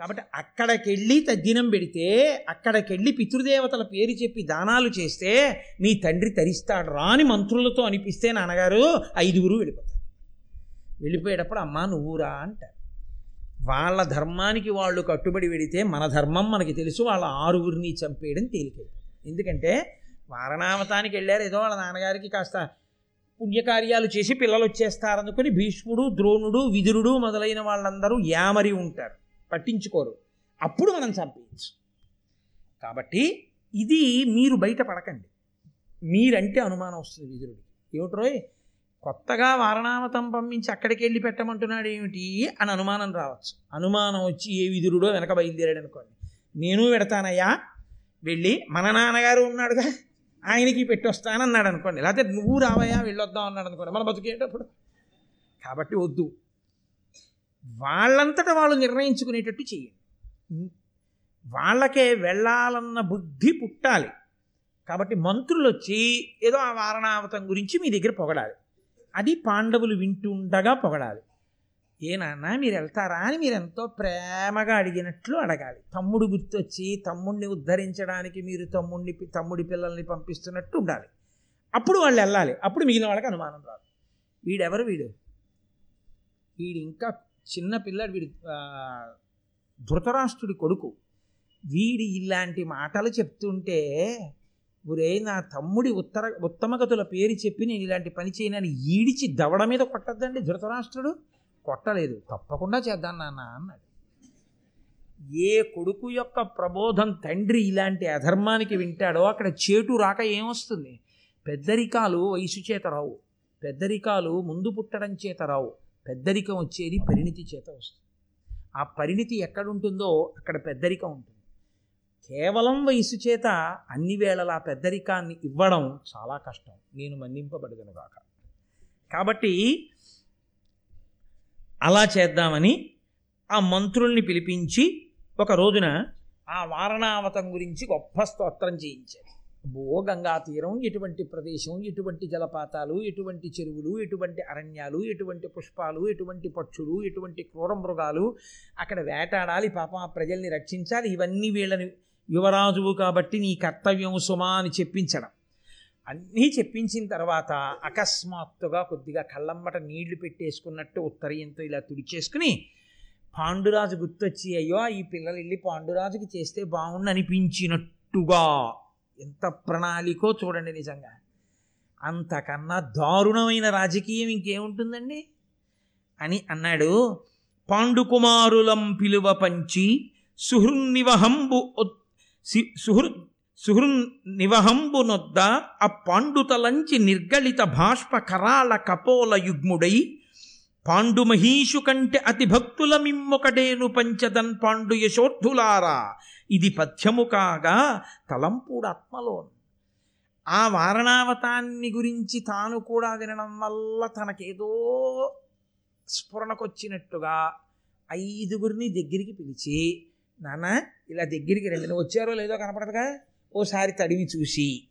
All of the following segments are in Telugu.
కాబట్టి అక్కడికెళ్ళి తద్దినం పెడితే అక్కడికెళ్ళి పితృదేవతల పేరు చెప్పి దానాలు చేస్తే మీ తండ్రి తరిస్తాడు రాని మంత్రులతో అనిపిస్తే నాన్నగారు ఐదుగురు వెళ్ళిపోతారు. వెళ్ళిపోయేటప్పుడు అమ్మా నువ్వురా అంటారు. వాళ్ళ ధర్మానికి వాళ్ళు కట్టుబడి వెడితే మన ధర్మం మనకి తెలుసు వాళ్ళ ఆరుగురిని చంపేయడం తేలికైంది ఎందుకంటే వారణావతానికి వెళ్ళారు ఏదో వాళ్ళ నాన్నగారికి కాస్త పుణ్యకార్యాలు చేసి పిల్లలు వచ్చేస్తారనుకుని భీష్ముడు ద్రోణుడు విదురుడు మొదలైన వాళ్ళందరూ యామరి ఉంటారు. పట్టించుకోరు. అప్పుడు మనం చంపేయచ్చు. కాబట్టి ఇది మీరు బయట పడకండి. మీరంటే అనుమానం వస్తుంది విదురుడికి. ఏమిట్రోయ్ కొత్తగా వారణావతం పంపించి అక్కడికి వెళ్ళి పెట్టమంటున్నాడు ఏమిటి అని అనుమానం రావచ్చు. అనుమానం వచ్చి ఏ విదురుడో వెనక బయలుదేరాడు అనుకోండి. నేను పెడతానయ్యా వెళ్ళి మన నాన్నగారు ఉన్నాడుగా ఆయనకి పెట్టొస్తానన్నాడు అనుకోండి. లేకపోతే నువ్వు రావయ్యా వెళ్ళొద్దాం అన్నాడు అనుకోండి. మన బతికేటప్పుడు? కాబట్టి వద్దు. వాళ్ళంతట వాళ్ళు నిర్ణయించుకునేటట్టు చేయండి. వాళ్ళకే వెళ్ళాలన్న బుద్ధి పుట్టాలి. కాబట్టి మంత్రులు వచ్చి ఏదో ఆ వారణావతం గురించి మీ దగ్గర పొగడాలి. అది పాండవులు వింటుండగా పొగడాలి. ఏ నాన్న మీరు వెళ్తారా అని మీరు ఎంతో ప్రేమగా అడిగినట్లు అడగాలి. తమ్ముడు గుర్తొచ్చి తమ్ముడిని ఉద్ధరించడానికి మీరు తమ్ముడిని తమ్ముడి పిల్లల్ని పంపిస్తున్నట్టు ఉండాలి. అప్పుడు వాళ్ళు వెళ్ళాలి. అప్పుడు మిగిలిన వాళ్ళకి అనుమానం రాదు. వీడెవరు వీడు? వీడు ఇంకా చిన్న పిల్లడు వీడు ధృతరాష్ట్రుడి కొడుకు. వీడి ఇలాంటి మాటలు చెప్తుంటే ఒరే నా తమ్ముడి ఉత్తర ఉత్తమగతుల పేరు చెప్పి నేను ఇలాంటి పని చేయనని ఈడిచి దవడ మీద కొట్టద్దండి ధృతరాష్ట్రుడు? కొట్టలేదు తప్పకుండా చేద్దాం నాన్న అన్నాడు. ఏ కొడుకు యొక్క ప్రబోధం తండ్రి ఇలాంటి అధర్మానికి వింటాడో అక్కడ చేటు రాక ఏమొస్తుంది? పెద్దరికాలు వయసు చేత రావు. పెద్దరికాలు ముందు పుట్టడం చేత రావు. పెద్దరికం వచ్చేది పరిణితి చేత వస్తుంది. ఆ పరిణితి ఎక్కడుంటుందో అక్కడ పెద్దరికం ఉంటుంది. కేవలం వయసు చేత అన్ని వేళలా పెద్దరికాన్ని ఇవ్వడం చాలా కష్టం. నేను మన్నింపబడగను కాక కాబట్టి అలా చేద్దామని ఆ మంత్రుల్ని పిలిపించి ఒక రోజున ఆ వారణావతం గురించి గొప్ప స్తోత్రం చేయించారు. భో గంగా తీరం. ఎటువంటి ప్రదేశం ఎటువంటి జలపాతాలు ఎటువంటి చెరువులు ఎటువంటి అరణ్యాలు ఎటువంటి పుష్పాలు ఎటువంటి పక్షులు ఎటువంటి క్రూర మృగాలు అక్కడ వేటాడాలి. పాపం ఆ ప్రజల్ని రక్షించాలి. ఇవన్నీ వీళ్ళని యువరాజువు కాబట్టి నీ కర్తవ్యం సుమా అని చెప్పించడం. అన్నీ చెప్పించిన తర్వాత అకస్మాత్తుగా కొద్దిగా కళ్ళమ్మట నీళ్ళు పెట్టేసుకున్నట్టు ఉత్తరీయంతో ఇలా తుడిచేసుకుని పాండురాజు గుర్తొచ్చి అయ్యో ఈ పిల్లలు వెళ్ళి పాండురాజుకి చేస్తే బాగుండు అనిపించినట్టుగా ఎంత ప్రణాళికో చూడండి నిజంగా. అంతకన్నా దారుణమైన రాజకీయం ఇంకేముంటుందండి? అని అన్నాడు పాండుకుమారులం పిలువ పంచి సుహృన్నివహంబు ఒత్- సి- సుహృ సుహృన్ నివహంబునొద్ద ఆ పాండుతలంచి నిర్గళిత బాష్ప కరాల కపోల యుగ్ముడై పాండు మహీషు కంటే అతి భక్తుల మిమ్మొకటేను పంచదన్ పాండు యశోర్థులారా ఇది పథ్యము కాగా తలంపుడు ఆత్మలో ఆ వారణావతాన్ని గురించి తాను కూడా వినడం వల్ల తనకేదో స్ఫురణకొచ్చినట్టుగా ఐదుగురిని దగ్గరికి పిలిచి నాన్న ఇలా దగ్గరికి రండి. నువ్వు వచ్చారో లేదో కనపడదుగా? ఓసారి తడివి చూసి.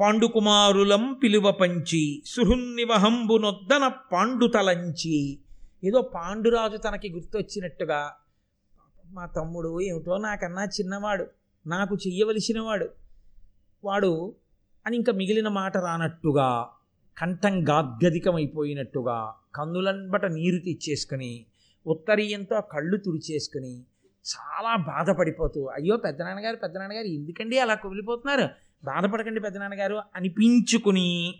పాండుకుమారులం పిలువ పంచి సుహున్నివహంబునొద్దన పాండు తలంచి ఏదో పాండురాజు తనకి గుర్తొచ్చినట్టుగా మా తమ్ముడు ఏమిటో నాకన్నా చిన్నవాడు నాకు చెయ్యవలసినవాడు. వాడు అని ఇంకా మిగిలిన మాట రానట్టుగా కంఠం గాద్గదికమైపోయినట్టుగా కన్నులంబట నీరు తెచ్చేసుకుని ఉత్తరీయంతో కళ్ళు తుడిచేసుకుని చాలా బాధపడిపోతూ అయ్యో పెద్దనాన్నగారు పెద్దనాన్నగారు ఎందుకండి అలా కుమిలిపోతున్నారు? బాధపడకండి పెద్దనాన్నగారు అనిపించుకుని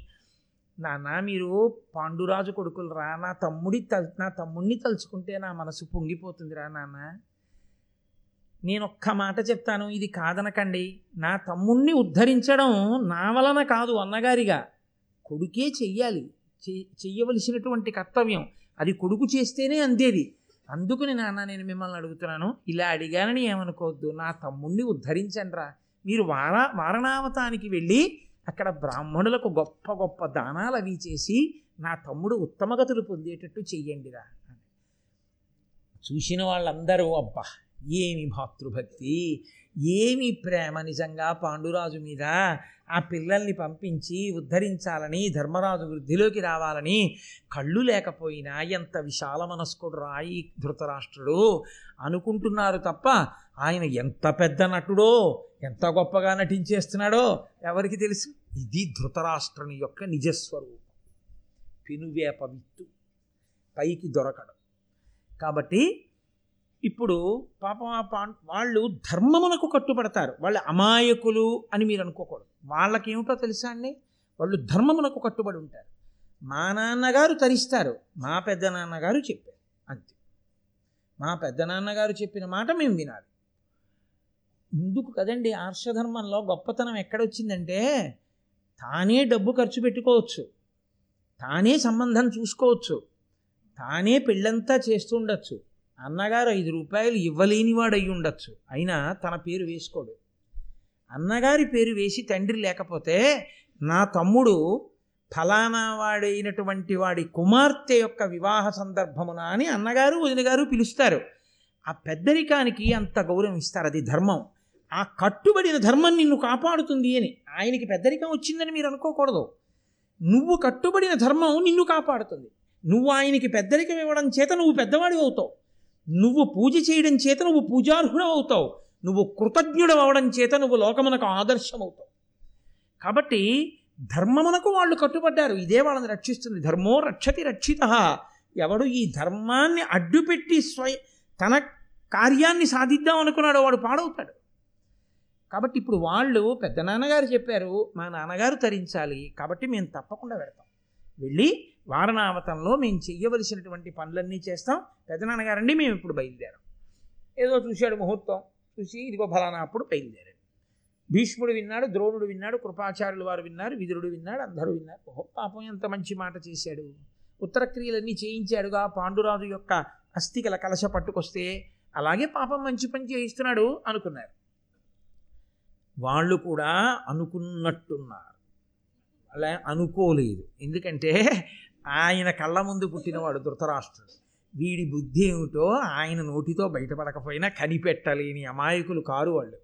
నాన్న మీరు పాండురాజు కొడుకులు రా నా తమ్ముడి తల్ నా తమ్ముడిని తలుచుకుంటే నా మనసు పొంగిపోతుందిరా నాన్న. నేను ఒక్క మాట చెప్తాను ఇది కాదనకండి. నా తమ్ముణ్ణి ఉద్ధరించడం నా వలన కాదు అన్నగారిగా. కొడుకే చెయ్యాలి చెయ్యవలసినటువంటి కర్తవ్యం. అది కొడుకు చేస్తేనే అందేది. అందుకని నాన్న నేను మిమ్మల్ని అడుగుతున్నాను ఇలా అడిగానని ఏమనుకోవద్దు. నా తమ్ముణ్ణి ఉద్ధరించండి రా మీరు వారా వారణావతానికి వెళ్ళి అక్కడ బ్రాహ్మణులకు గొప్ప గొప్ప దానాలు అవి చేసి నా తమ్ముడు ఉత్తమగతులు పొందేటట్టు చెయ్యండిరా. చూసిన వాళ్ళందరూ అబ్బా! ఏమి భాతృభక్తి ఏమి ప్రేమ నిజంగా పాండురాజు మీద? ఆ పిల్లల్ని పంపించి ఉద్ధరించాలని ధర్మరాజు వృద్ధిలోకి రావాలని కళ్ళు లేకపోయినా ఎంత విశాల మనస్కుడు రాయి ధృతరాష్ట్రుడు అనుకుంటున్నారు తప్ప ఆయన ఎంత పెద్ద నటుడో ఎంత గొప్పగా నటించేస్తున్నాడో ఎవరికి తెలుసు? ఇది ధృతరాష్ట్రుని యొక్క నిజస్వరూపం. పెనువేప విత్తు. పైకి దొరకడం. కాబట్టి ఇప్పుడు పాపం ఆ పా వాళ్ళు ధర్మమునకు కట్టుబడతారు. వాళ్ళు అమాయకులు అని మీరు అనుకోకూడదు. వాళ్ళకేమిటో తెలుసా అండి? వాళ్ళు ధర్మమునకు కట్టుబడి ఉంటారు. మా నాన్నగారు తరిస్తారు. మా పెద్ద నాన్నగారు చెప్పారు. అంతే. మా పెద్ద నాన్నగారు చెప్పిన మాట మేము వినాలి. ఇందుకు కదండి? ఆర్షధర్మంలో గొప్పతనం ఎక్కడొచ్చిందంటే తానే డబ్బు ఖర్చు పెట్టుకోవచ్చు. తానే సంబంధం చూసుకోవచ్చు. తానే పెళ్ళంతా చేస్తుండొచ్చు అన్నగారు ఐదు రూపాయలు ఇవ్వలేనివాడు అయి ఉండొచ్చు. అయినా తన పేరు వేసుకోడు. అన్నగారి పేరు వేసి తండ్రి లేకపోతే నా తమ్ముడు ఫలానా వాడైనటువంటి వాడి కుమార్తె యొక్క వివాహ సందర్భమున అని అన్నగారు వదిన గారు పిలుస్తారు. ఆ పెద్దరికానికి అంత గౌరవం ఇస్తారు. అది ధర్మం. ఆ కట్టుబడిన ధర్మం నిన్ను కాపాడుతుంది అని. ఆయనకి పెద్దరికం వచ్చిందని మీరు అనుకోకూడదు. నువ్వు కట్టుబడిన ధర్మం నిన్ను కాపాడుతుంది. నువ్వు ఆయనకి పెద్దరికం ఇవ్వడం చేత నువ్వు పెద్దవాడివి అవుతావు. నువ్వు పూజ చేయడం చేత నువ్వు పూజార్హుడు అవుతావు నువ్వు కృతజ్ఞుడు అవడం చేత నువ్వు లోకమునకు ఆదర్శం అవుతావు కాబట్టి ధర్మమునకు వాళ్ళు కట్టుబడ్డారు. ఇదే వాళ్ళని రక్షిస్తుంది. ధర్మో రక్షతి రక్షిత. ఎవడు ఈ ధర్మాన్ని అడ్డుపెట్టి స్వయ తన కార్యాన్ని సాధిద్దాం అనుకున్నాడో వాడు పాడవుతాడు. కాబట్టి ఇప్పుడు వాళ్ళు పెద్ద నాన్నగారు చెప్పారు మా నాన్నగారు తరించాలి. కాబట్టి మేము తప్పకుండా పెడతాం వెళ్ళి వారణావతంలో మేము చెయ్యవలసినటువంటి పనులన్నీ చేస్తాం. పెదనాన్నగారండి మేము ఇప్పుడు బయలుదేరాం. ఏదో చూశాడు ముహూర్తం చూసి ఇదిగో ఫలానా అప్పుడు బయలుదేరాడు. భీష్ముడు విన్నాడు ద్రోణుడు విన్నాడు కృపాచార్యులు వారు విన్నారు విదురుడు విన్నాడు అందరూ విన్నారు. ఓహో పాపం ఎంత మంచి మాట చేశాడు. ఉత్తరక్రియలన్నీ చేయించాడుగా పాండురాజు యొక్క అస్థికల కలశ పట్టుకొస్తే అలాగే పాపం మంచి పని చేయిస్తున్నాడు అనుకున్నారు. వాళ్ళు కూడా అనుకున్నట్టున్నారు. అలా అనుకోలేదు. ఎందుకంటే ఆయన కళ్ళ ముందు పుట్టినవాడు ధృతరాష్ట్రుడు. వీడి బుద్ధి ఏమిటో ఆయన నోటితో బయటపడకపోయినా కనిపెట్టలేని అమాయకులు కారు వాళ్ళు.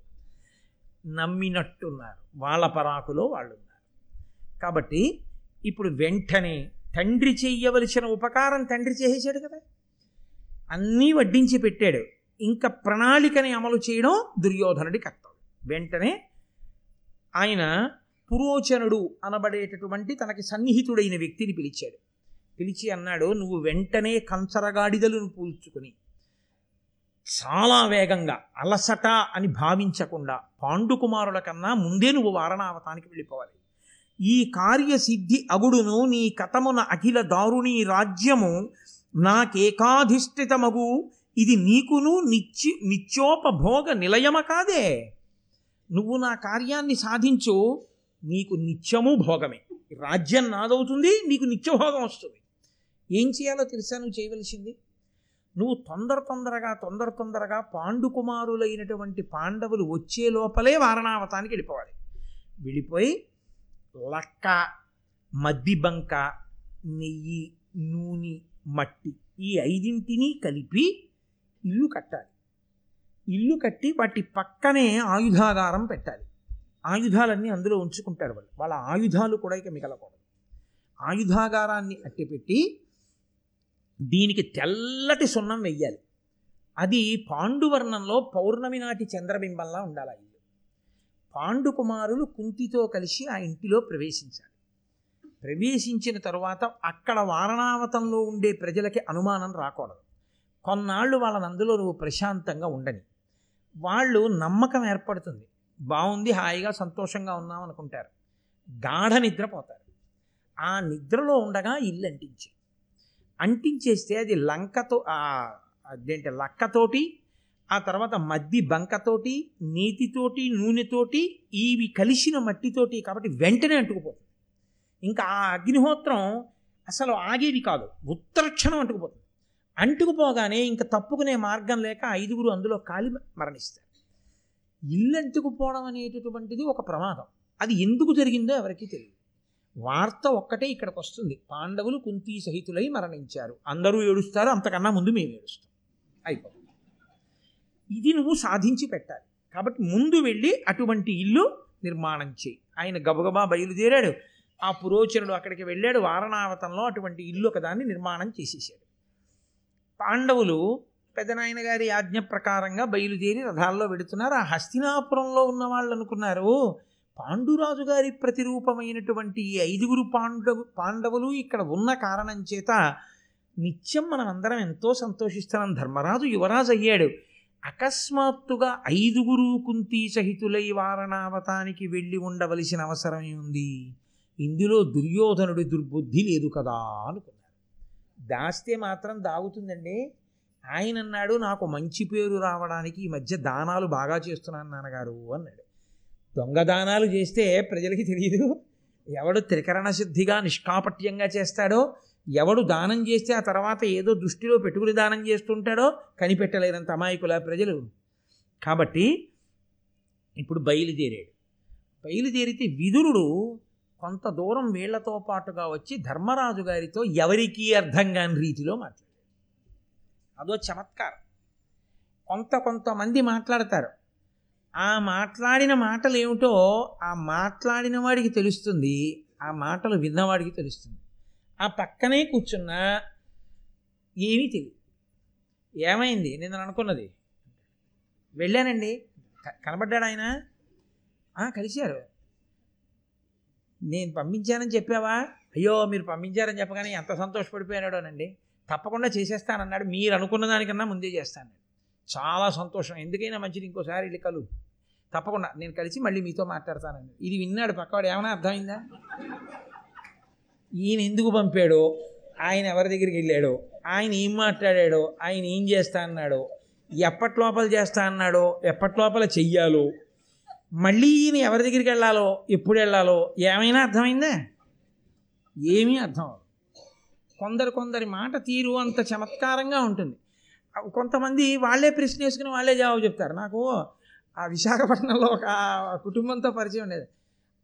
నమ్మినట్టున్నారు. వాళ్ళ పరాకులో వాళ్ళు ఉన్నారు కాబట్టి ఇప్పుడు వెంటనే తండ్రి చెయ్యవలసిన ఉపకారం తండ్రి చేసేసాడు కదా? అన్నీ వడ్డించి పెట్టాడు. ఇంకా ప్రణాళికని అమలు చేయడం దుర్యోధనుడి కర్తవ్యం. వెంటనే ఆయన పురోచనుడు అనబడేటటువంటి తనకి సన్నిహితుడైన వ్యక్తిని పిలిచాడు. పిలిచి అన్నాడు నువ్వు వెంటనే కంచరగాడిదలను పూల్చుకుని చాలా వేగంగా అలసట అని భావించకుండా పాండుకుమారుల కన్నా ముందే నువ్వు వారణావతానికి వెళ్ళిపోవాలి. ఈ కార్యసిద్ధి అగుడును నీ కథమున అఖిల దారుణీ రాజ్యము నాకేకాధిష్ఠితమగు. ఇది నీకును నిత్య నిత్యోపభోగ నిలయమ కాదే. నువ్వు నా కార్యాన్ని సాధించు నీకు నిత్యము భోగమే. రాజ్యం నాదవుతుంది నీకు నిత్యభోగం వస్తుంది. ఏం చేయాలో తెలుసా నువ్వు చేయవలసింది? నువ్వు తొందర తొందరగా తొందర తొందరగా పాండుకుమారులైనటువంటి పాండవులు వచ్చే లోపలే వారణావతానికి వెళ్ళిపోవాలి. వెళ్ళిపోయి లక్క మద్దిబంక నెయ్యి నూనె మట్టి ఈ ఐదింటిని కలిపి ఇల్లు కట్టాలి. ఇల్లు కట్టి వాటి పక్కనే ఆయుధాగారం పెట్టాలి. ఆయుధాలన్నీ అందులో ఉంచుకుంటారు వాళ్ళు. వాళ్ళ ఆయుధాలు కూడా ఇక మిగలకూడదు. ఆయుధాగారాన్ని అట్టిపెట్టి దీనికి తెల్లటి సున్నం వెయ్యాలి. అది పాండువర్ణంలో పౌర్ణమి నాటి చంద్రబింబంలా ఉండాలి ఆ ఇల్లు. పాండుకుమారులు కుంతితో కలిసి ఆ ఇంటిలో ప్రవేశించాలి. ప్రవేశించిన తరువాత అక్కడ వారణావతంలో ఉండే ప్రజలకి అనుమానం రాకూడదు. కొన్నాళ్ళు వాళ్ళని అందులో నువ్వు ప్రశాంతంగా ఉండని. వాళ్ళు నమ్మకం ఏర్పడుతుంది. బాగుంది హాయిగా సంతోషంగా ఉన్నాం అనుకుంటారు గాఢ నిద్రపోతారు ఆ నిద్రలో ఉండగా ఇల్లు అంటించి అంటించేస్తే అది లంకతో అదేంటి లక్కతోటి ఆ తర్వాత మద్ది బంకతోటి నీతితోటి నూనెతోటి ఇవి కలిసిన మట్టితోటి కాబట్టి వెంటనే అంటుకుపోతుంది. ఇంకా ఆ అగ్నిహోత్రం అసలు ఆగేది కాదు. ఉత్తరక్షణం అంటుకుపోతుంది. అంటుకుపోగానే ఇంకా తప్పుకునే మార్గం లేక ఐదుగురు అందులో కాలి మరణిస్తారు. ఇల్లు అంటుకుపోవడం అనేటటువంటిది ఒక ప్రమాదం. అది ఎందుకు జరిగిందో ఎవరికీ తెలియదు. వార్త ఒక్కటే ఇక్కడికి వస్తుంది పాండవులు కుంతీ సహితులై మరణించారు. అందరూ ఏడుస్తారు అంతకన్నా ముందు మేము ఏడుస్తాం. అయిపోతుంది. ఇది నువ్వు సాధించి పెట్టాలి. కాబట్టి ముందు వెళ్ళి అటువంటి ఇల్లు నిర్మాణం చేయి. ఆయన గబగబా బయలుదేరాడు. ఆ పురోచనుడు అక్కడికి వెళ్ళాడు. వారణావతంలో అటువంటి ఇల్లు ఒకదాన్ని నిర్మాణం చేసేసాడు. పాండవులు పెదనాయన గారి ఆజ్ఞ ప్రకారంగా బయలుదేరి రథాల్లో వెడుతున్నారు. ఆ హస్తినాపురంలో ఉన్న వాళ్ళు అనుకున్నారు పాండురాజు గారి ప్రతిరూపమైనటువంటి ఐదుగురు పాండవు పాండవులు ఇక్కడ ఉన్న కారణం చేత నిత్యం మనం అందరం ఎంతో సంతోషిస్తున్నాం. ధర్మరాజు యువరాజు అయ్యాడు. అకస్మాత్తుగా ఐదుగురు కుంతి సహితులై వారణావతానికి వెళ్ళి ఉండవలసిన అవసరం ఉంది ఇందులో దుర్యోధనుడి దుర్బుద్ధి లేదు కదా అనుకున్నారు. దాస్తే మాత్రం దాగుతుందండి. ఆయన అన్నాడు నాకు మంచి పేరు రావడానికి ఈ మధ్య దానాలు బాగా చేస్తున్నాను నాన్నగారు అన్నాడు. దొంగ దానాలు చేస్తే ప్రజలకి తెలియదు. ఎవడు త్రికరణ శుద్ధిగా నిష్కాపట్యంగా చేస్తాడో ఎవడు దానం చేస్తే ఆ తర్వాత ఏదో దృష్టిలో పెట్టుకుని దానం చేస్తుంటాడో కనిపెట్టలేనంత అమాయకుల ప్రజలు. కాబట్టి ఇప్పుడు బయలుదేరాడు. బయలుదేరితే విదురుడు కొంత దూరం వీళ్ళతో పాటుగా వచ్చి ధర్మరాజు గారితో ఎవరికీ అర్థం కాని రీతిలో మాట్లాడాడు. అదో చమత్కారం. కొంత కొంతమంది మాట్లాడతారు. ఆ మాట్లాడిన మాటలు ఏమిటో ఆ మాట్లాడిన వాడికి తెలుస్తుంది ఆ మాటలు విన్నవాడికి తెలుస్తుంది. ఆ పక్కనే కూర్చున్నా ఏమీ తెలియదు ఏమైంది? నేను అనుకున్నది. వెళ్ళానండి. క- కనబడ్డాడు ఆయన. కలిశారు. నేను పంపించానని చెప్పావా? అయ్యో మీరు పంపించారని చెప్పగానే ఎంత సంతోషపడిపోయాడోనండి. తప్పకుండా చేసేస్తానన్నాడు. మీరు అనుకున్న దానికన్నా ముందే చేస్తాను చాలా సంతోషం. ఎందుకైనా మంచిది ఇంకోసారి వెళ్ళి కలు. తప్పకుండా. నేను కలిసి మళ్ళీ మీతో మాట్లాడతానండి. ఇది విన్నాడు పక్కవాడు. ఏమైనా అర్థమైందా? ఈయన ఎందుకు పంపాడో ఆయన ఎవరి దగ్గరికి వెళ్ళాడో ఆయన ఏం మాట్లాడాడో ఆయన ఏం చేస్తా అన్నాడో ఎప్పటి లోపల చేస్తా అన్నాడో ఎప్పటి లోపల చెయ్యాలో మళ్ళీ ఈయన ఎవరి దగ్గరికి వెళ్ళాలో ఎప్పుడు వెళ్ళాలో ఏమైనా అర్థమైందా? ఏమీ అర్థం కొందరు కొందరి మాట తీరు అంత చమత్కారంగా ఉంటుంది. కొంతమంది వాళ్ళే ప్రశ్న వేసుకుని వాళ్ళే జవాబు చెప్తారు. నాకు ఆ విశాఖపట్నంలో ఒక కుటుంబంతో పరిచయం ఉండేది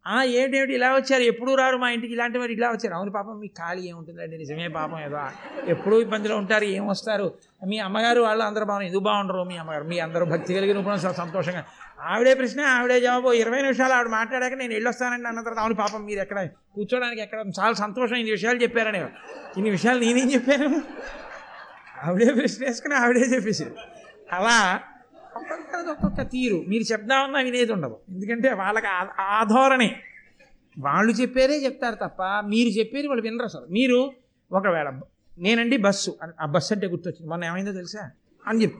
ఆ ఏమిటేమిటి ఇలా వచ్చారు ఎప్పుడు రారు మా ఇంటికి? ఇలాంటి వారు ఇలా వచ్చారు. అవును పాపం మీ ఖాళీ ఏముంటుందండి? నిజమే పాపం ఏదో. ఎప్పుడూ ఇబ్బందిలో ఉంటారు ఏం వస్తారు? మీ అమ్మగారు వాళ్ళు అందరూ బాగున్నారు. ఎందుకు బాగుండరు మీ అమ్మగారు? మీ అందరూ భక్తి కలిగిన కూడా చాలా సంతోషంగా. ఆవిడే ప్రశ్న ఆవిడే జవాబు. ఇరవై నిమిషాలు ఆవిడ మాట్లాడాక నేను వెళ్ళొస్తానండి అన్న తర్వాత అవును పాపం మీరు ఎక్కడ కూర్చోడానికి ఎక్కడ చాలా సంతోషం. ఇన్ని విషయాలు చెప్పారని. ఇన్ని విషయాలు నేనేం చెప్పాను? ఆవిడే ప్రశ్న వేసుకుని ఆవిడే చెప్పేసి అలా ఒక్కొక్కరిది ఒక్కొక్క తీరు. మీరు చెప్దామన్నా వినేది ఉండదు. ఎందుకంటే వాళ్ళకి ఆధోరణే వాళ్ళు చెప్పారే చెప్తారు తప్ప మీరు చెప్పేది వాళ్ళు వినరు అసలు. మీరు ఒకవేళ నేనండి బస్సు ఆ బస్సు అంటే గుర్తొచ్చింది. మొన్న ఏమైందో తెలుసా? అని చెప్పి.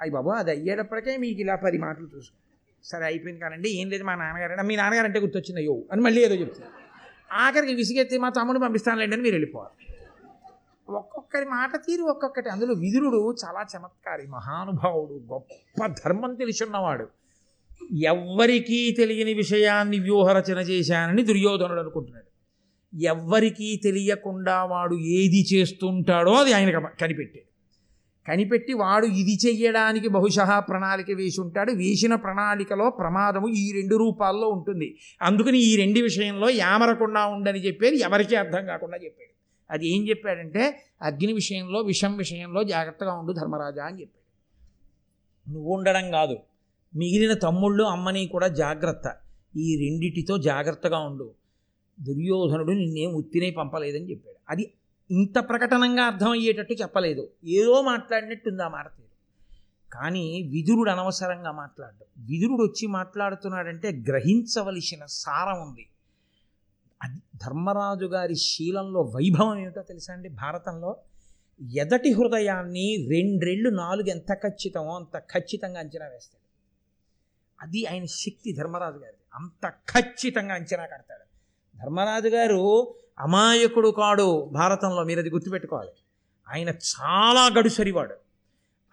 అయ్యి బాబు అది అయ్యేటప్పటికే మీకు ఇలా పది మాటలు చూసుకో. సరే అయిపోయింది కానండి. ఏం లేదు మా నాన్నగారు మీ నాన్నగారు అంటే గుర్తొచ్చింది. అయ్యో అని మళ్ళీ ఏదో చెప్తారు. ఆఖరికి విసిగెత్తి మా తమ్ముడు పంపిస్తానులేండి అని మీరు వెళ్ళిపోవాలి. ఒక్కొక్కరి మాట తీరు ఒక్కొక్కటి. అందులో విదురుడు చాలా చమత్కారి మహానుభావుడు గొప్ప ధర్మం తెలిసున్నవాడు. ఎవ్వరికీ తెలియని విషయాన్ని వ్యూహరచన చేశానని దుర్యోధనుడు అనుకుంటున్నాడు. ఎవ్వరికీ తెలియకుండా వాడు ఏది చేస్తుంటాడో అది ఆయన కనిపెట్టాడు. కనిపెట్టి వాడు ఇది చెయ్యడానికి బహుశా ప్రణాళిక వేసి ఉంటాడు. వేసిన ప్రణాళికలో ప్రమాదము ఈ రెండు రూపాల్లో ఉంటుంది. అందుకని ఈ రెండు విషయంలో యామరకుండా ఉండని చెప్పేది ఎవరికీ అర్థం కాకుండా చెప్పాడు. అది ఏం చెప్పాడంటే అగ్ని విషయంలో విషం విషయంలో జాగ్రత్తగా ఉండు ధర్మరాజా అని చెప్పాడు. నువ్వు ఉండడం కాదు మిగిలిన తమ్ముళ్ళు అమ్మని కూడా జాగ్రత్త. ఈ రెండిటితో జాగ్రత్తగా ఉండు. దుర్యోధనుడు నిన్నేం ఉత్తినే పంపలేదని చెప్పాడు. అది ఇంత ప్రకటనంగా అర్థమయ్యేటట్టు చెప్పలేదు. ఏదో మాట్లాడినట్టుంది ఆ మాట తీరు కానీ విదురుడు అనవసరంగా మాట్లాడ్డు. విదురుడు వచ్చి మాట్లాడుతున్నాడంటే గ్రహించవలసిన సారం ఉంది. అది ధర్మరాజు గారి శీలంలో వైభవం ఏమిటో తెలుసా అండి? భారతంలో ఎదటి హృదయాన్ని రెండ్రెళ్ళు నాలుగు ఎంత ఖచ్చితమో అంత ఖచ్చితంగా అంచనా వేస్తాడు. అది ఆయన శక్తి ధర్మరాజు గారి అంత ఖచ్చితంగా అంచనా కడతాడు. ధర్మరాజు గారు అమాయకుడు కాడు భారతంలో మీరు అది గుర్తుపెట్టుకోవాలి. ఆయన చాలా గడుసరివాడు.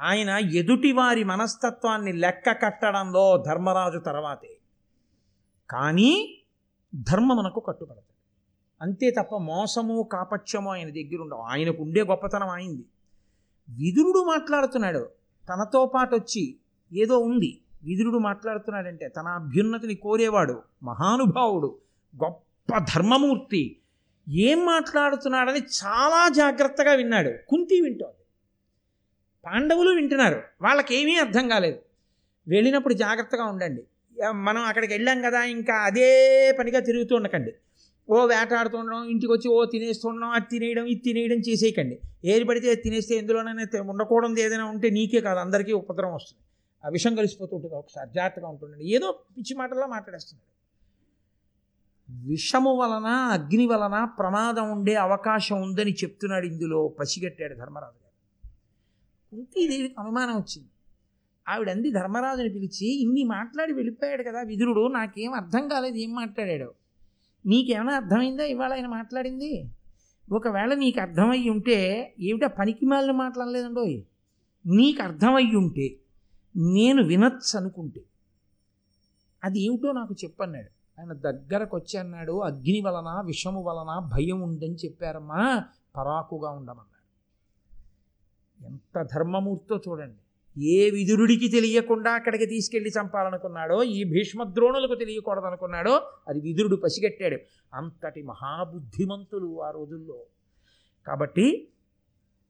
ఆయన ఎదుటి వారి మనస్తత్వాన్ని లెక్క కట్టడంలో ధర్మరాజు తర్వాతే. కానీ ధర్మమునకు కట్టుబడతాడు అంతే తప్ప మోసము కాపత్యము ఆయన దగ్గర ఉండవు. ఆయనకు ఉండే గొప్పతనం అయింది విదురుడు మాట్లాడుతున్నాడు. తనతో పాటు వచ్చి ఏదో ఉంది. విదురుడు మాట్లాడుతున్నాడంటే తన అభ్యున్నతిని కోరేవాడు మహానుభావుడు గొప్ప ధర్మమూర్తి. ఏం మాట్లాడుతున్నాడని చాలా జాగ్రత్తగా విన్నాడు. కుంతి వింటోంది. పాండవులు వింటున్నారు. వాళ్ళకేమీ అర్థం కాలేదు. వెళ్ళినప్పుడు జాగ్రత్తగా ఉండండి. మనం అక్కడికి వెళ్ళాం కదా ఇంకా అదే పనిగా తిరుగుతూ ఉండకండి. ఓ వేటాడుతుండడం ఇంటికి వచ్చి ఓ తినేస్తుండడం అది తినేయడం ఇది తినేయడం చేసేయకండి. ఏది పడితే తినేస్తే ఎందులోనైనా తి- ఉండకూడదు ఏదైనా ఉంటే నీకే కాదు అందరికీ ఉపద్రవం వస్తుంది. ఆ విషం కలిసిపోతుంటుంది ఒకసారి జాగ్రత్తగా ఉంటుండండి. ఏదో పిచ్చి మాటల్లో మాట్లాడేస్తున్నాడు. విషము వలన అగ్ని వలన ప్రమాదం ఉండే అవకాశం ఉందని చెప్తున్నాడు ఇందులో పసిగట్టాడు ధర్మరాజు గారు. కుంతీదేవికి అనుమానం వచ్చింది. ఆవిడంది ధర్మరాజుని పిలిచి ఇన్ని మాట్లాడి వెళ్ళిపోయాడు కదా విదురుడు నాకేం అర్థం కాలేదు ఏం మాట్లాడాడు. నీకేమైనా అర్థమైందా ఇవాళ ఆయన మాట్లాడింది? ఒకవేళ నీకు అర్థమయ్యి ఉంటే ఏమిటా పనికి మాలిన మాట్లాడలేదండోయ్ నీకు అర్థమయ్యి ఉంటే నేను వినొచ్చు అనుకుంటే. అది ఏమిటో నాకు చెప్పన్నాడు. ఆయన దగ్గరకు వచ్చి అన్నాడు అగ్ని వలన విషము వలన భయం ఉందని చెప్పారమ్మా పరాకుగా ఉండమన్నాడు. ఎంత ధర్మమూర్తో చూడండి. ఏ విదురుడికి తెలియకుండా అక్కడికి తీసుకెళ్ళి చంపాలనుకున్నాడో ఈ భీష్మద్రోణులకు తెలియకూడదనుకున్నాడో అది విదురుడు పసిగట్టాడు. అంతటి మహాబుద్ధిమంతులు ఆ రోజుల్లో. కాబట్టి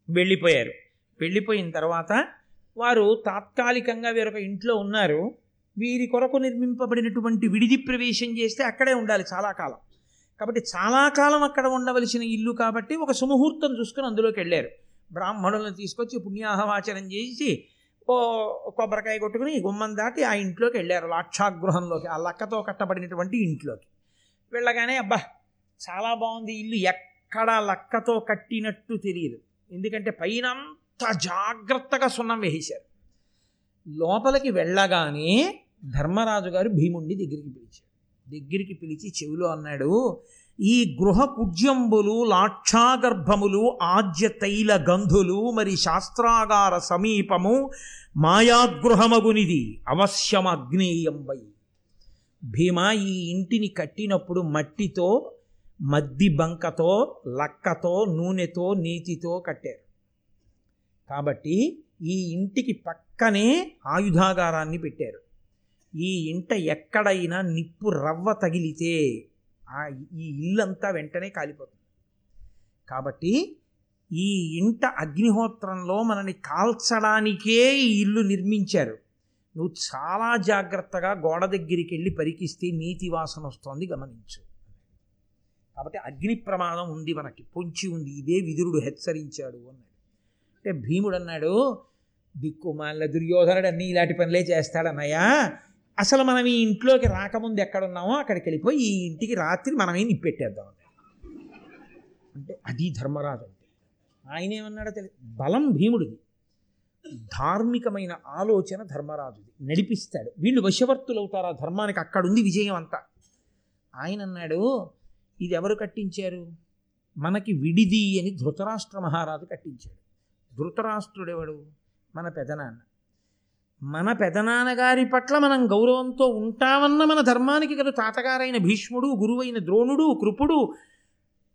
వెళ్ళిపోయారు. వెళ్ళిపోయిన తర్వాత వారు తాత్కాలికంగా వేరొక ఇంట్లో ఉన్నారు. వీరి కొరకు నిర్మింపబడినటువంటి విడిది ప్రవేశం చేస్తే అక్కడే ఉండాలి చాలా కాలం. కాబట్టి చాలా కాలం అక్కడ ఉండవలసిన ఇల్లు కాబట్టి ఒక సుముహూర్తం చూసుకుని అందులోకి వెళ్ళారు. బ్రాహ్మణులను తీసుకొచ్చి పుణ్యాహవాచనం చేసి ఓ కొబ్బరికాయ కొట్టుకుని గుమ్మం దాటి ఆ ఇంట్లోకి వెళ్ళారు. లాక్షాగృహంలోకి ఆ లక్కతో కట్టబడినటువంటి ఇంట్లోకి. వెళ్ళగానే అబ్బా చాలా బాగుంది ఇల్లు. ఎక్కడ లక్కతో కట్టినట్టు తెలియదు. ఎందుకంటే పైన అంత జాగ్రత్తగా సున్నం వేసేశారు. లోపలికి వెళ్ళగానే ధర్మరాజు గారు భీముణ్ణి దగ్గరికి పిలిచాడు దగ్గరికి పిలిచి చెవిలో అన్నాడు ఈ గృహ కుజ్యంబులు లాక్షాగర్భములు ఆద్య తైల గంధులు మరి శాస్త్రాగార సమీపము మాయాగృహమగునిది. అవశ్యమగ్నేయంబై. భీమా ఈ ఇంటిని కట్టినప్పుడు మట్టితో మద్ది బంకతో లక్కతో నూనెతో నీతితో కట్టారు. కాబట్టి ఈ ఇంటికి పక్కనే ఆయుధాగారాన్ని పెట్టారు. ఈ ఇంట ఎక్కడైనా నిప్పు రవ్వ తగిలితే ఆ ఈ ఇల్లంతా వెంటనే కాలిపోతుంది. కాబట్టి ఈ ఇంట అగ్నిహోత్రంలో మనని కాల్చడానికే ఈ ఇల్లు నిర్మించారు. నువ్వు చాలా జాగ్రత్తగా గోడ దగ్గరికి వెళ్ళి పరికిస్తే నీతి వాసన వస్తోంది గమనించు. కాబట్టి అగ్ని ప్రమాదం ఉంది మనకి పొంచి ఉంది ఇదే విదురుడు హెచ్చరించాడు అన్నాడు. అంటే భీముడు అన్నాడు దిక్కుమాల దుర్యోధనుడు అన్నీ ఇలాంటి పనులే చేస్తాడన్నయ్యా. అసలు మనం ఈ ఇంట్లోకి రాకముందు ఎక్కడున్నామో అక్కడికి వెళ్ళిపోయి ఈ ఇంటికి రాత్రి మనమే నిప్పెట్టేద్దాం. అంటే అది ధర్మరాజు. అంటే ఆయన ఏమన్నాడో తెలియదు బలం భీముడిది. ధార్మికమైన ఆలోచన ధర్మరాజుది. నడిపిస్తాడు. వీళ్ళు వశవర్తులు అవుతారు ఆ ధర్మానికి అక్కడుంది విజయం అంతా. ఆయన అన్నాడు ఇది ఎవరు కట్టించారు? మనకి విడిది అని ధృతరాష్ట్ర మహారాజు కట్టించాడు. ధృతరాష్ట్రుడెవడు? మన పెదనాన్న. మన పెదనాన్నగారి పట్ల మనం గౌరవంతో ఉంటామన్న మన ధర్మానికి కదా తాతగారైన భీష్ముడు గురువైన ద్రోణుడు కృపుడు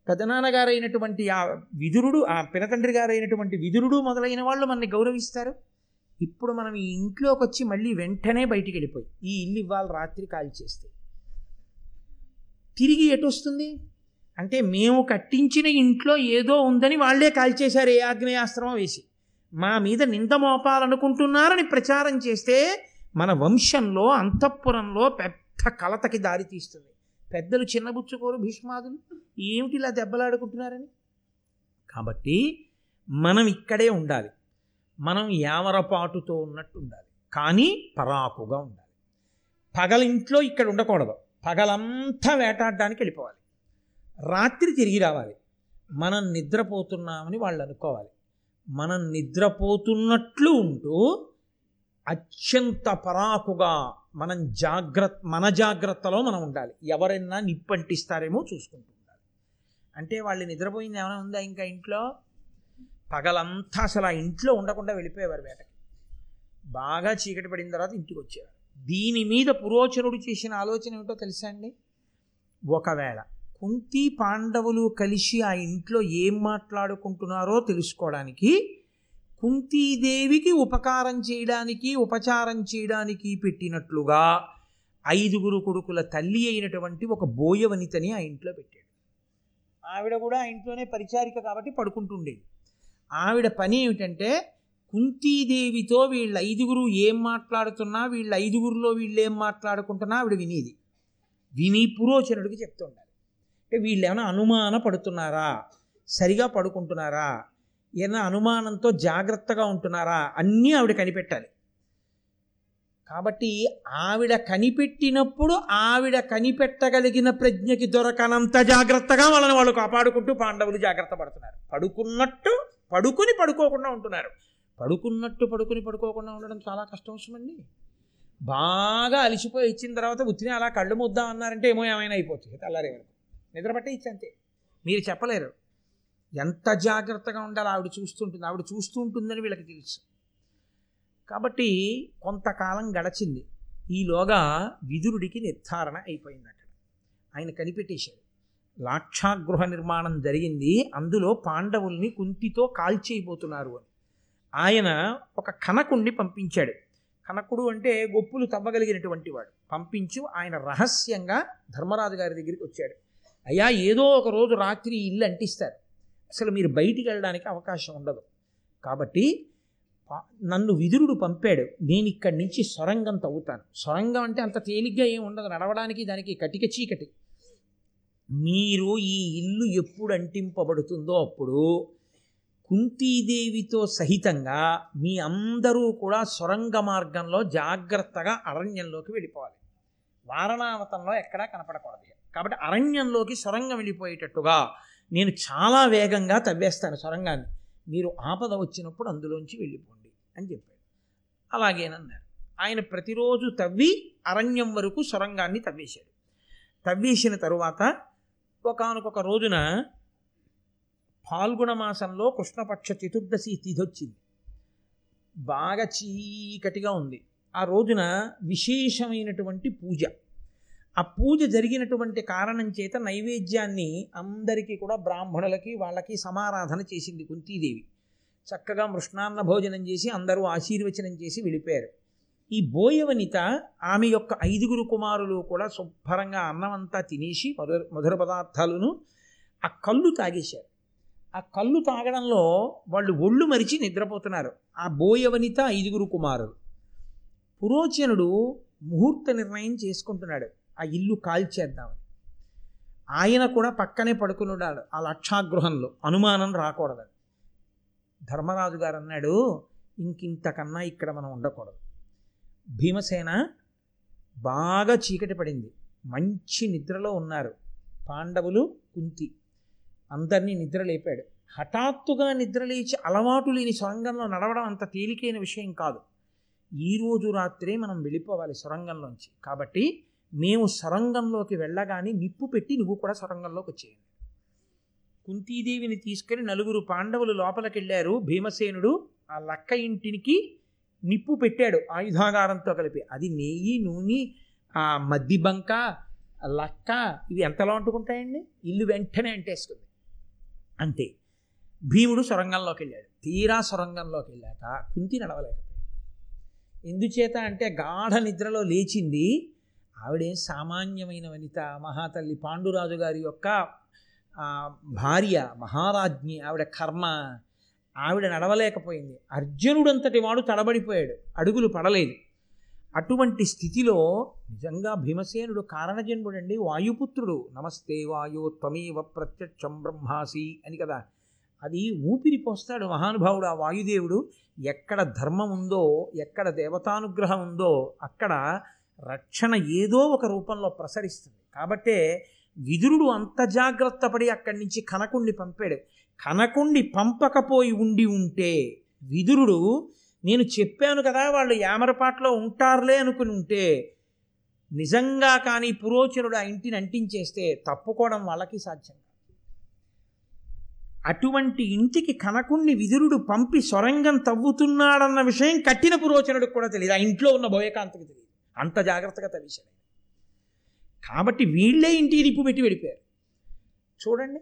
పెదనాన్నగారైనటువంటి ఆ విదురుడు ఆ పినతండ్రి గారైనటువంటి విదురుడు మొదలైన వాళ్ళు మనని గౌరవిస్తారు. ఇప్పుడు మనం ఈ ఇంట్లోకి వచ్చి మళ్ళీ వెంటనే బయటికి వెళ్ళిపోయి ఈ ఇల్లు ఇవాళ రాత్రి కాల్చేస్తే తిరిగి ఎటు వస్తుంది అంటే మేము కట్టించిన ఇంట్లో ఏదో ఉందని వాళ్ళే కాల్చేశారు ఏ ఆగ్నేయాస్త్రమో వేసి. మా మీద నింద మోపాలనుకుంటున్నారని ప్రచారం చేస్తే మన వంశంలో అంతఃపురంలో పెద్ద కలతకి దారి తీస్తుంది. పెద్దలు చిన్నబుచ్చుకోరు భీష్మాదులు. ఏమిటి ఇలా దెబ్బలాడుకుంటున్నారని? కాబట్టి మనం ఇక్కడే ఉండాలి. మనం యావరపాటుతో ఉన్నట్టు ఉండాలి. కానీ పరాకుగా ఉండాలి. పగలింట్లో ఇక్కడ ఉండకూడదు. పగలంతా వేటాడడానికి వెళ్ళిపోవాలి. రాత్రి తిరిగి రావాలి. మనం నిద్రపోతున్నామని వాళ్ళు అనుకోవాలి. మనం నిద్రపోతున్నట్లు ఉంటూ అత్యంత పరాకుగా మనం జాగ్రత్త మన జాగ్రత్తలో మనం ఉండాలి. ఎవరైనా నిప్పంటిస్తారేమో చూసుకుంటూ ఉండాలి. అంటే వాళ్ళు నిద్రపోయింది ఏమైనా ఉందా ఇంకా ఇంట్లో? పగలంతా అసలు ఆ ఇంట్లో ఉండకుండా వెళ్ళిపోయేవారు వేటకి. బాగా చీకటి పడిన తర్వాత ఇంటికి వచ్చేవారు. దీని మీద పురోచరుడు చేసిన ఆలోచన ఏమిటో తెలుసా అండి? ఒకవేళ కుంతి పాండవులు కలిసి ఆ ఇంట్లో ఏం మాట్లాడుకుంటున్నారో తెలుసుకోవడానికి కుంతీదేవికి ఉపకారం చేయడానికి ఉపచారం చేయడానికి పెట్టినట్లుగా ఐదుగురు కొడుకుల తల్లి అయినటువంటి ఒక బోయవనితని ఆ ఇంట్లో పెట్టాడు. ఆవిడ కూడా ఆ ఇంట్లోనే పరిచారిక కాబట్టి పడుకుంటుండేది. ఆవిడ పని ఏమిటంటే కుంతీదేవితో వీళ్ళ ఐదుగురు ఏం మాట్లాడుతున్నా వీళ్ళ ఐదుగురిలో వీళ్ళు ఏం మాట్లాడుకుంటున్నా ఆవిడ వినేది. విని పురోచనుడికి చెప్తుండాలి అంటే వీళ్ళు ఏమైనా అనుమాన పడుతున్నారా? సరిగా పడుకుంటున్నారా? ఏమైనా అనుమానంతో జాగ్రత్తగా ఉంటున్నారా? అన్నీ ఆవిడ కనిపెట్టాలి. కాబట్టి ఆవిడ కనిపెట్టినప్పుడు ఆవిడ కనిపెట్టగలిగిన ప్రజ్ఞకి దొరకనంత జాగ్రత్తగా వాళ్ళని వాళ్ళు కాపాడుకుంటూ పాండవులు జాగ్రత్త పడుతున్నారు. పడుకున్నట్టు పడుకుని పడుకోకుండా ఉంటున్నారు. పడుకున్నట్టు పడుకుని పడుకోకుండా ఉండడం చాలా కష్టం అవసరమండి బాగా అలిసిపోయి ఇచ్చిన తర్వాత ఉత్తిని అలా కళ్ళు ముద్దాం అన్నారంటే ఏమో ఏమైనా అయిపోతుంది. తెల్లారే వరకు నిద్రపట్టే ఇచ్చి అంతే మీరు చెప్పలేరు. ఎంత జాగ్రత్తగా ఉండాలో ఆవిడ చూస్తుంటుంది. ఆవిడ చూస్తూ ఉంటుందని వీళ్ళకి తెలుసు. కాబట్టి కొంతకాలం గడచింది. ఈలోగా విదురుడికి నిర్ధారణ అయిపోయింది అక్కడ ఆయన కనిపెట్టేశాడు. లాక్షాగృహ నిర్మాణం జరిగింది. అందులో పాండవుల్ని కుంతితో కాల్చేయబోతున్నారు అని. ఆయన ఒక కనకుణ్ణి పంపించాడు. కనకుడు అంటే గొప్పులు తవ్వగలిగినటువంటి వాడు. పంపించు. ఆయన రహస్యంగా ధర్మరాజు గారి దగ్గరికి వచ్చాడు. అయ్యా ఏదో ఒక రోజు రాత్రి ఇల్లు అంటిస్తారు. అసలు మీరు బయటికి వెళ్ళడానికి అవకాశం ఉండదు. కాబట్టి నన్ను విదురుడు పంపాడు. నేను ఇక్కడి నుంచి సొరంగం తవ్వుతాను. సొరంగం అంటే అంత తేలిగ్గా ఏమి ఉండదు. నడవడానికి దానికి కటిక చీకటి. మీరు ఈ ఇల్లు ఎప్పుడు అంటింపబడుతుందో అప్పుడు కుంతీదేవితో సహితంగా మీ అందరూ కూడా సొరంగ మార్గంలో జాగ్రత్తగా అరణ్యంలోకి వెళ్ళిపోవాలి. వారణావతంలో ఎక్కడా కనపడకూడదు కాబట్టి అరణ్యంలోకి సొరంగం వెళ్ళిపోయేటట్టుగా నేను చాలా వేగంగా తవ్వేస్తాను సొరంగాన్ని. మీరు ఆపద వచ్చినప్పుడు అందులోంచి వెళ్ళిపోండి అని చెప్పాడు. అలాగేనన్నారు ఆయన ప్రతిరోజు తవ్వి అరణ్యం వరకు సొరంగాన్ని తవ్వేశాడు. తవ్వేసిన తరువాత ఒకానొక రోజున పాల్గొన మాసంలో కృష్ణపక్ష చతుర్దశి తిథి వచ్చింది. బాగా చీకటిగా ఉంది. ఆ రోజున విశేషమైనటువంటి పూజ. ఆ పూజ జరిగినటువంటి కారణం చేత నైవేద్యాన్ని అందరికీ కూడా బ్రాహ్మణులకి వాళ్ళకి సమారాధన చేసింది కుంతీదేవి. చక్కగా మృష్ణాన్న భోజనం చేసి అందరూ ఆశీర్వచనం చేసి వెళ్ళిపోయారు. ఈ బోయవనిత ఆమె యొక్క ఐదుగురు కుమారులు కూడా శుభ్రంగా అన్నమంతా తినేసి మధుర మధుర పదార్థాలను ఆ కళ్ళు తాగేశారు. ఆ కళ్ళు తాగడంలో వాళ్ళు ఒళ్ళు మరిచి నిద్రపోతున్నారు. ఆ బోయవనిత ఐదుగురు కుమారులు. పురోచనుడు ముహూర్త నిర్ణయం చేసుకుంటున్నాడు. ఆ ఇల్లు కాల్చేద్దామని. ఆయన కూడా పక్కనే పడుకున్నాడు ఆ లక్షాగృహంలో. అనుమానం రాకూడదని. ధర్మరాజు గారు అన్నాడు ఇంకింతకన్నా ఇక్కడ మనం ఉండకూడదు. భీమసేన బాగా చీకటి పడింది. మంచి నిద్రలో ఉన్నారు. పాండవులు కుంతి అందరినీ నిద్ర లేపాడు హఠాత్తుగా నిద్రలేచి అలవాటు లేని సొరంగంలో నడవడం అంత తేలికైన విషయం కాదు. ఈ రోజు రాత్రే మనం వెళ్ళిపోవాలి సొరంగంలోంచి. కాబట్టి మేము సొరంగంలోకి వెళ్ళగానే నిప్పు పెట్టి నువ్వు కూడా సొరంగంలోకి వచ్చేయండి. కుంతీదేవిని తీసుకుని నలుగురు పాండవులు లోపలికి వెళ్ళారు భీమసేనుడు ఆ లక్క ఇంటికి నిప్పు పెట్టాడు ఆయుధాగారంతో కలిపి. అది నెయ్యి నూనె ఆ మద్ది బంక ఆ లక్క ఇవి ఎంతలో అంటుకుంటాయండి? ఇల్లు వెంటనే అంటేసుకుంది. అంతే. భీముడు సొరంగంలోకి వెళ్ళాడు తీరా సొరంగంలోకి వెళ్ళాక కుంతి నడవలేకపోయింది. ఎందుచేత అంటే గాఢ నిద్రలో లేచింది ఆవిడేం సామాన్యమైన వనిత మహాతల్లి పాండురాజు గారి యొక్క భార్య మహారాజ్ఞి ఆవిడ కర్మ ఆవిడ నడవలేకపోయింది. అర్జునుడంతటి వాడు తడబడిపోయాడు. అడుగులు పడలేదు. అటువంటి స్థితిలో నిజంగా భీమసేనుడు కారణజన్ముడండి వాయుపుత్రుడు. నమస్తే వాయు త్వమేవ ప్రత్యక్షం బ్రహ్మాసి అని కదా. అది ఊపిరి పోస్తాడు మహానుభావుడు ఆ వాయుదేవుడు. ఎక్కడ ధర్మం ఉందో ఎక్కడ దేవతానుగ్రహం ఉందో అక్కడ రక్షణ ఏదో ఒక రూపంలో ప్రసరిస్తుంది. కాబట్టే విదురుడు అంత జాగ్రత్త పడి అక్కడి నుంచి కనకుండి పంపాడు. కనకుండి పంపకపోయి ఉండి ఉంటే విదురుడు నేను చెప్పాను కదా వాళ్ళు యామరపాట్లో ఉంటారులే అనుకుని ఉంటే నిజంగా కానీ పురోచనుడు ఆ ఇంటిని అంటించేస్తే తప్పుకోవడం వాళ్ళకి సాధ్యం అటువంటి ఇంటికి కనకుణ్ణి విదురుడు పంపి సొరంగం తవ్వుతున్నాడన్న విషయం కట్టిన పురోచనుడికి కూడా తెలియదు. ఆ ఇంట్లో ఉన్న భోయకాంతకి తెలియదు. అంత జాగ్రత్తగా తవ్వేశాడు కాబట్టి వీళ్ళే ఇంటికి నిప్పు పెట్టి వెళ్ళిపోయారు చూడండి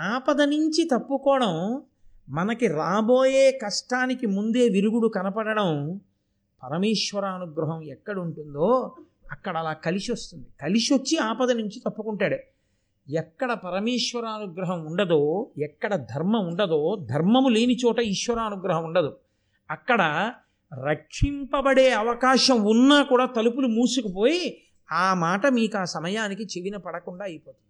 ఆపద నుంచి తప్పుకోవడం మనకి రాబోయే కష్టానికి ముందే విరుగుడు కనపడడం పరమేశ్వరానుగ్రహం ఎక్కడ ఉంటుందో అక్కడ అలా కలిసి వస్తుంది. కలిసి వచ్చి ఆపద నుంచి తప్పుకుంటాడు. ఎక్కడ పరమేశ్వరానుగ్రహం ఉండదో ఎక్కడ ధర్మం ఉండదో ధర్మము లేని చోట ఈశ్వరానుగ్రహం ఉండదు. అక్కడ రక్షింపబడే అవకాశం ఉన్నా కూడా తలుపులు మూసుకుపోయి ఆ మాట మీకు ఆ సమయానికి చెవిన పడకుండా అయిపోతుంది.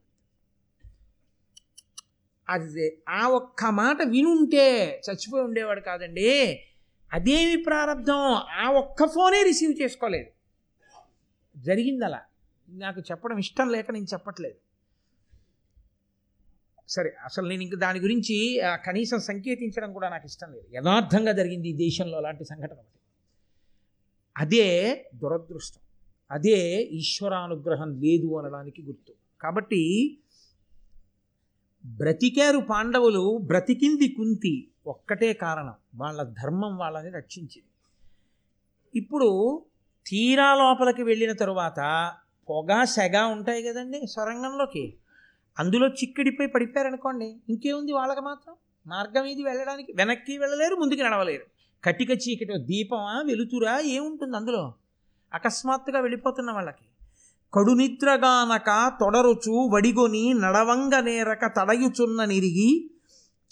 అది ఆ ఒక్క మాట వినుంటే చచ్చిపోయి ఉండేవాడు కాదండి. అదేమి ప్రారంభం? ఆ ఒక్క ఫోనే రిసీవ్ చేసుకోలేదు. జరిగింది అలా నాకు చెప్పడం ఇష్టం లేక నేను చెప్పట్లేదు. సరే అసలు నేను ఇంక దాని గురించి కనీసం సంకేతించడం కూడా నాకు ఇష్టం లేదు. యథార్థంగా జరిగింది ఈ దేశంలో అలాంటి సంఘటన ఒకటి. అదే దురదృష్టం. అదే ఈశ్వరానుగ్రహం లేదు అనడానికి గుర్తు. కాబట్టి బ్రతికారు పాండవులు బ్రతికింది కుంతి ఒక్కటే కారణం. వాళ్ళ ధర్మం వాళ్ళని రక్షించింది. ఇప్పుడు తీరా లోపలికి వెళ్ళిన తరువాత పొగ సెగ ఉంటాయి కదండి సొరంగంలోకి. అందులో చిక్కిడిపోయి పడిపోయారనుకోండి ఇంకేముంది వాళ్ళకి మాత్రం? మార్గం ఇది వెళ్ళడానికి వెనక్కి వెళ్ళలేరు ముందుకు నడవలేరు. కటిక చీకటి దీపమా వెలుతురా ఏముంటుంది అందులో? అకస్మాత్తుగా వెళ్ళిపోతున్న వాళ్ళకి. కడునిద్రగానక తొడరుచు వడిగొని నడవంగ నేరక తడయుచున్న నిరిగి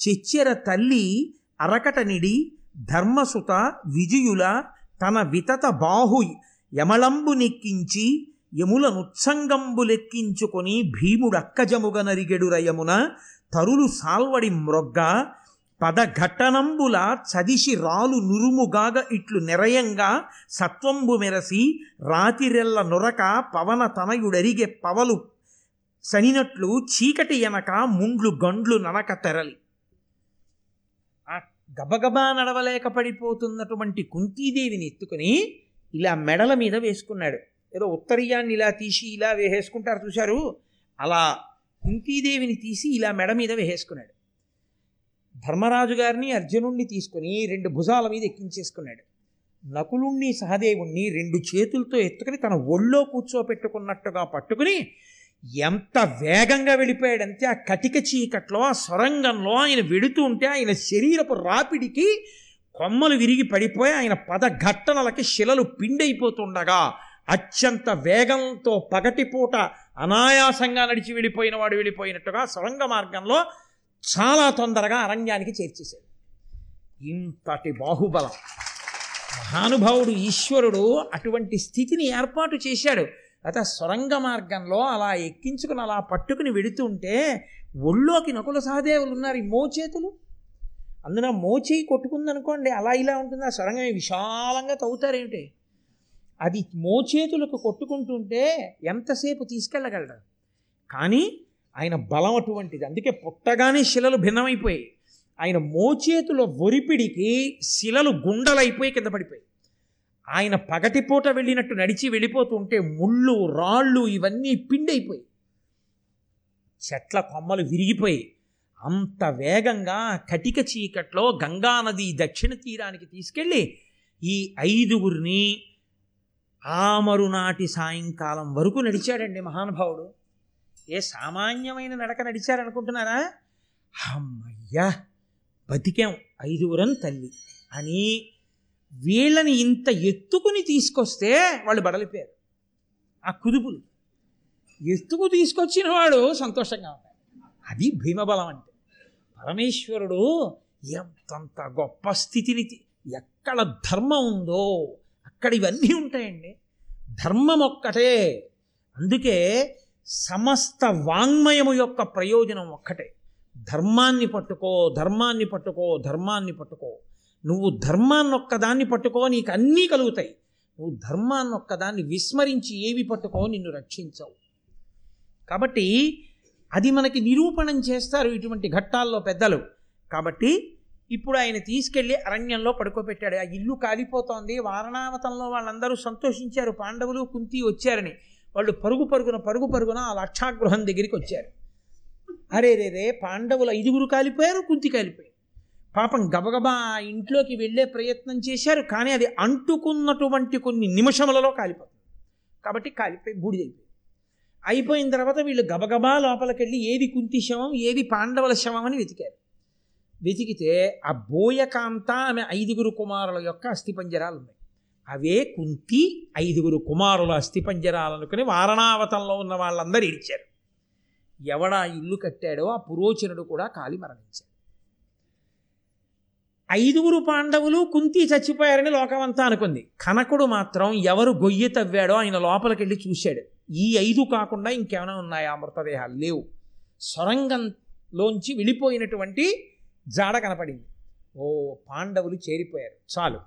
చెచ్చెర తల్లి అరకట నిడి ధర్మసుత విజయుల తన వితత బాహు యమలంబు నెక్కించి యముల నుత్సంగంబు లెక్కించుకొని భీముడక్కజముగ నరిగెడురయమున తరులు సాల్వడి మ్రొగ్గ పదఘటనంబుల చదిసి రాలు నురుముగాగ ఇట్లు నెరయంగా సత్వంబు మెరసి రాతిరెల్ల నొరక పవన తనయుడరిగే పవలు సనినట్లు చీకటి ఎనక ముండ్లు గండ్లు ననక తెరలి. ఆ గబగబా నడవలేక పడిపోతున్నటువంటి కుంతీదేవిని ఎత్తుకుని ఇలా మెడల మీద వేసుకున్నాడు. ఏదో ఉత్తరీయాన్ని ఇలా తీసి ఇలా వేసేసుకుంటారు చూశారు? అలా కుంతీదేవిని తీసి ఇలా మెడ మీద వేసేసుకున్నాడు. ధర్మరాజు గారిని అర్జునుణ్ణి తీసుకుని రెండు భుజాల మీద ఎక్కించేసుకున్నాడు. నకులుణ్ణి సహదేవుణ్ణి రెండు చేతులతో ఎత్తుకుని తన ఒళ్ళో కూర్చోపెట్టుకున్నట్టుగా పట్టుకుని ఎంత వేగంగా వెళ్ళిపోయాడంటే ఆ కటిక చీకట్లో ఆ సొరంగంలో ఆయన వెడుతూ ఉంటే ఆయన శరీరపు రాపిడికి కొమ్మలు విరిగి పడిపోయి ఆయన పదఘట్టనలకి శిలలు పిండైపోతుండగా అత్యంత వేగంతో పగటిపూట అనాయాసంగా నడిచి వెళ్ళిపోయిన వాడు వెళ్ళిపోయినట్టుగా సొరంగ మార్గంలో చాలా తొందరగా అరణ్యానికి చేర్చేశాడు. ఇంతటి బాహుబలం. మహానుభావుడు ఈశ్వరుడు అటువంటి స్థితిని ఏర్పాటు చేశాడు. అయితే సొరంగ మార్గంలో అలా ఎక్కించుకుని అలా పట్టుకుని వెడుతుంటే ఒళ్ళోకి నకుల సహదేవులు ఉన్నారు ఈ మోచేతులు. అందున మోచేయి కొట్టుకుందనుకోండి అలా ఇలా ఉంటుంది? ఆ సొరంగం విశాలంగా తవ్వుతారేమిటి? అది మోచేతులకు కొట్టుకుంటుంటే ఎంతసేపు తీసుకెళ్ళగలడు కానీ ఆయన బలం అటువంటిది. అందుకే పుట్టగానే శిలలు భిన్నమైపోయాయి. ఆయన మోచేతుల ఒరిపిడికి శిలలు గుండలైపోయి కింద పడిపోయి ఆయన పగటిపూట వెళ్ళినట్టు నడిచి వెళ్ళిపోతుంటే ముళ్ళు రాళ్ళు ఇవన్నీ పిండైపోయి చెట్ల కొమ్మలు విరిగిపోయి అంత వేగంగా కటిక చీకట్లో గంగానది దక్షిణ తీరానికి తీసుకెళ్ళి ఈ ఐదుగురిని ఆమరునాటి సాయంకాలం వరకు నడిచాడండి మహానుభావుడు. ఏ సామాన్యమైన నడక నడిచారనుకుంటున్నారా? అమ్మయ్యా బతికాం ఐదుగురం తల్లి. అని వీళ్ళని ఇంత ఎత్తుకుని తీసుకొస్తే వాళ్ళు బడలిపోయారు. ఆ కుదుపులు. ఎత్తుకు తీసుకొచ్చిన వాడు సంతోషంగా ఉంటాడు. అది భీమబలం అంటే. పరమేశ్వరుడు ఎంతంత గొప్ప స్థితిని ఎక్కడ ధర్మం ఉందో అక్కడ ఇవన్నీ ఉంటాయండి. ధర్మం ఒక్కటే. అందుకే సమస్త వాంగ్మయము యొక్క ప్రయోజనం ఒక్కటే. ధర్మాన్ని పట్టుకో ధర్మాన్ని పట్టుకో ధర్మాన్ని పట్టుకో. నువ్వు ధర్మాన్ని ఒక్కదాన్ని పట్టుకో నీకు అన్నీ కలుగుతాయి. నువ్వు ధర్మాన్ని ఒక్కదాన్ని విస్మరించి ఏవి పట్టుకో నిన్ను రక్షించవు. కాబట్టి అది మనకి నిరూపణం చేస్తారు ఇటువంటి ఘట్టాల్లో పెద్దలు. కాబట్టి ఇప్పుడు ఆయన తీసుకెళ్ళి అరణ్యంలో పడుకోబెట్టాడు. ఆ ఇల్లు కాలిపోతోంది. వారణావతంలో వాళ్ళందరూ సంతోషించారు. పాండవులు కుంతి వచ్చారని. వాళ్ళు పరుగు పరుగున పరుగు పరుగున ఆ లక్షాగృహం దగ్గరికి వచ్చారు. అరే రే రే పాండవులు ఐదుగురు కాలిపోయారు కుంతి కాలిపోయారు పాపం గబగబా ఆ ఇంట్లోకి వెళ్ళే ప్రయత్నం చేశారు కానీ అది అంటుకున్నటువంటి కొన్ని నిమిషములలో కాలిపోతుంది. కాబట్టి కాలిపోయి బూడిదైపోయింది అయిపోయిన తర్వాత వీళ్ళు గబగబా లోపలికెళ్ళి ఏది కుంతి శవం ఏది పాండవుల శవం అని వెతికారు. వెతికితే ఆ బోయకాంత ఆమె ఐదుగురు కుమారుల యొక్క అస్థిపంజరాలు ఉన్నాయి అవే కుంతి ఐదుగురు కుమారుల అస్థిపంజరాలనుకుని వారణావతంలో ఉన్న వాళ్ళందరూ ఇడిచారు ఎవడా ఇల్లు కట్టాడో ఆ పురోచనుడు కూడా కాలి మరణించాడు. ఐదుగురు పాండవులు కుంతి చచ్చిపోయారని లోకమంతా అనుకుంది. కనకుడు మాత్రం ఎవరు గొయ్యి తవ్వాడో ఆయన లోపలికి వెళ్ళి చూశాడు. ఈ ఐదు కాకుండా ఇంకేమైనా ఉన్నాయా? మృతదేహాలు లేవు. సొరంగంలోంచి వెళ్ళిపోయినటువంటి జాడ కనపడింది. ఓ పాండవులు చేరిపోయారు. చాలు.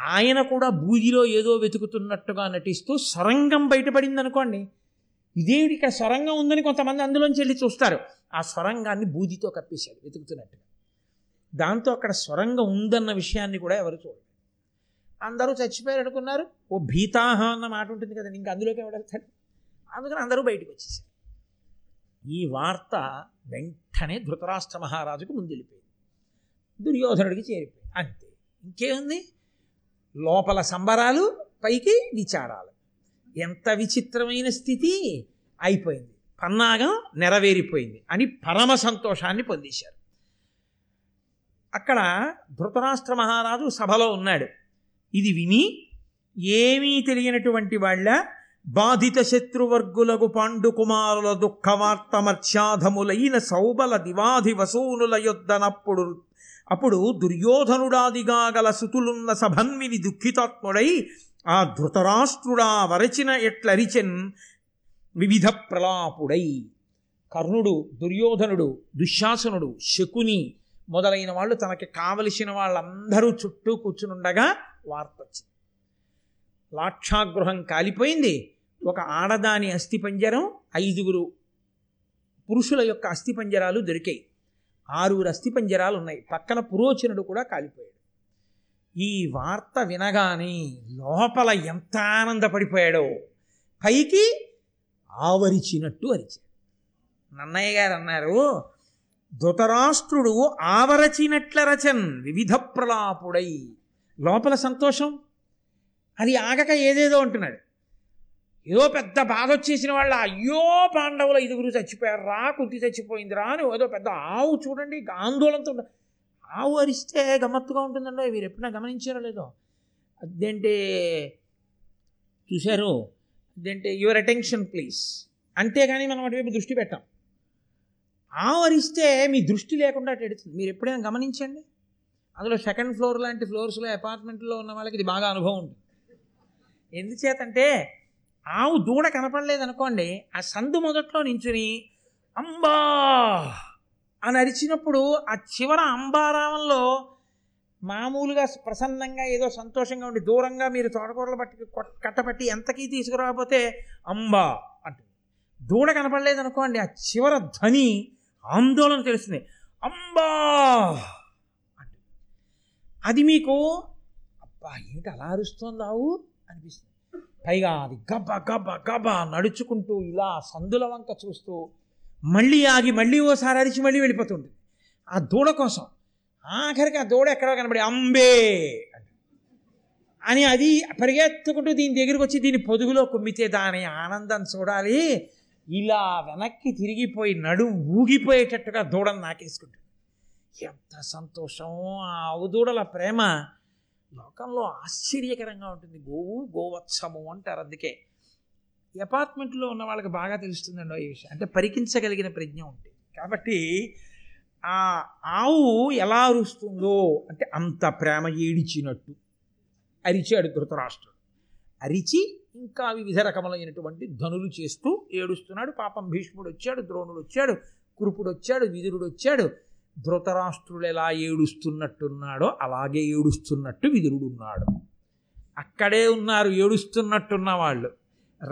ఆయన కూడా బూజిలో ఏదో వెతుకుతున్నట్టుగా నటిస్తూ సొరంగం బయటపడింది అనుకోండి ఇదేమిటి ఇక్కడ సొరంగం ఉందని కొంతమంది అందులోంచి వెళ్ళి చూస్తారు. ఆ సొరంగాన్ని బూజితో కప్పేశాడు వెతుకుతున్నట్టుగా. దాంతో అక్కడ సొరంగం ఉందన్న విషయాన్ని కూడా ఎవరు చూడలేదు. అందరూ చచ్చిపోయారు అనుకున్నారు. ఓ భీతాహ అన్న మాట ఉంటుంది కదండి ఇంకా అందులోకి ఎవడెళ్తాడు అందుకని అందరూ బయటకు వచ్చేసారు ఈ వార్త వెంటనే ధృతరాష్ట్ర మహారాజుకు ముందెళ్ళిపోయింది. దుర్యోధనుడికి చేరిపోయి అంతే. ఇంకేముంది? లోపల సంబరాలు పైకి విచారాలు. ఎంత విచిత్రమైన స్థితి! అయిపోయింది. పన్నాగం నెరవేరిపోయింది అని పరమ సంతోషాన్ని పొందేశారు. అక్కడ ధృతరాష్ట్ర మహారాజు సభలో ఉన్నాడు. ఇది విని ఏమీ తెలియనటువంటి వాళ్ళ బాధిత శత్రువర్గులకు పాండు కుమారుల దుఃఖవార్త మర్చాధములైన సౌబల దివాధి వసూనుల యొద్దనప్పుడు అప్పుడు దుర్యోధనుడాదిగా గల సుతులున్న సభన్విని దుఃఖితాత్ముడై ఆ ధృతరాష్ట్రుడా వరచిన ఎట్లరిచెన్ వివిధ ప్రలాపుడై. కర్ణుడు దుర్యోధనుడు దుశ్శాసనుడు శకుని మొదలైన వాళ్ళు తనకి కావలసిన వాళ్ళందరూ చుట్టూ కూర్చునుండగా వార్త వచ్చింది లాక్షాగృహం కాలిపోయింది. ఒక ఆడదాని అస్థిపంజరం ఐదుగురు పురుషుల యొక్క అస్థిపంజరాలు దొరికాయి. ఆరుగురు అస్థిపంజరాలు ఉన్నాయి పక్కన పురోచనుడు కూడా కాలిపోయాడు. ఈ వార్త వినగానే లోపల ఎంత ఆనందపడిపోయాడో. పైకి ఆవరిచినట్టు అరిచాడు. నన్నయ్య గారు అన్నారు ధృతరాష్ట్రుడు ఆవరచినట్ల రచన్ వివిధ ప్రలాపుడై. లోపల సంతోషం? అది ఆగక ఏదేదో అంటున్నాడు. ఏదో పెద్ద బాధ వచ్చేసిన వాళ్ళ అయ్యో పాండవుల ఐదుగురు చచ్చిపోయారు రా చచ్చిపోయిందిరా చచ్చిపోయింది రా అని ఏదో పెద్ద ఆవు చూడండి ఆందోళనతో ఆవు అరిస్తే గమ్మత్తుగా ఉంటుందండి మీరు ఎప్పుడైనా గమనించారో లేదో. అదేంటి చూశారు? అదేంటి యువర్ అటెన్షన్ ప్లీజ్ అంతేగాని మనం అటువైపు దృష్టి పెట్టాం. ఆవు అరిస్తే మీ దృష్టి లేకుండా అటు ఎడుతుంది. మీరు ఎప్పుడైనా గమనించండి? అందులో సెకండ్ ఫ్లోర్ లాంటి ఫ్లోర్స్లో అపార్ట్మెంట్లో ఉన్న వాళ్ళకి ఇది బాగా అనుభవం ఉంటుంది. ఎందుచేతంటే ఆవు దూడ కనపడలేదు అనుకోండి ఆ సందు మొదట్లో నించుని అంబా! అని అరిచినప్పుడు ఆ చివర అంబారావంలో మామూలుగా ప్రసన్నంగా ఏదో సంతోషంగా ఉండి దూరంగా మీరు తోటకూరలు పట్టి కొట్- కట్టపట్టి ఎంతకీ తీసుకురాకపోతే అంబా! అంటుంది. దూడ కనపడలేదు అనుకోండి ఆ చివర ధ్వని ఆందోళన తెలుస్తుంది. అంబా! అంటుంది. అది మీకు అబ్బా! ఏమిటి అలా అరుస్తోంది ఆవు? అనిపిస్తుంది. పైగా అది గబ గబ గబ నడుచుకుంటూ ఇలా సందుల వంక చూస్తూ మళ్ళీ ఆగి మళ్ళీ ఓసారి అరిచి మళ్ళీ వెళ్ళిపోతుంది ఆ దూడ కోసం ఆఖరికి ఆ దూడ ఎక్కడో కనబడి అంబే అని అది పరిగెత్తుకుంటూ దీని దగ్గరికి వచ్చి దీని పొదుగులో కుమ్మితే దాని ఆనందం చూడాలి. ఇలా వెనక్కి తిరిగిపోయి నడుం ఊగిపోయేటట్టుగా దూడను నాకేసుకుంటుంది. ఎంత సంతోషం ఆ ఆవుదూడల ప్రేమ. లోకంలో ఆశ్చర్యకరంగా ఉంటుంది. గోవు గోవత్సము అంటారు అందుకే. అపార్ట్మెంట్లో ఉన్న వాళ్ళకి బాగా తెలుస్తుందండి ఈ విషయం. అంటే పరికించగలిగిన ప్రజ్ఞ ఉంటుంది కాబట్టి ఆ ఆవు ఎలా అరుస్తుందో అంటే అంత ప్రేమ ఏడిచినట్టు. అరిచాడు ధృతరాష్ట్రుడు అరిచి ఇంకా వివిధ రకములైనటువంటి ధనులు చేస్తూ ఏడుస్తున్నాడు. పాపం భీష్ముడు వచ్చాడు ద్రోణుడు వచ్చాడు కురుపుడు వచ్చాడు విదురుడు వచ్చాడు. ధృతరాష్ట్రుడు ఎలా ఏడుస్తున్నట్టున్నాడో అలాగే ఏడుస్తున్నట్టు విదురుడు ఉన్నాడు అక్కడే ఉన్నారు ఏడుస్తున్నట్టున్న వాళ్ళు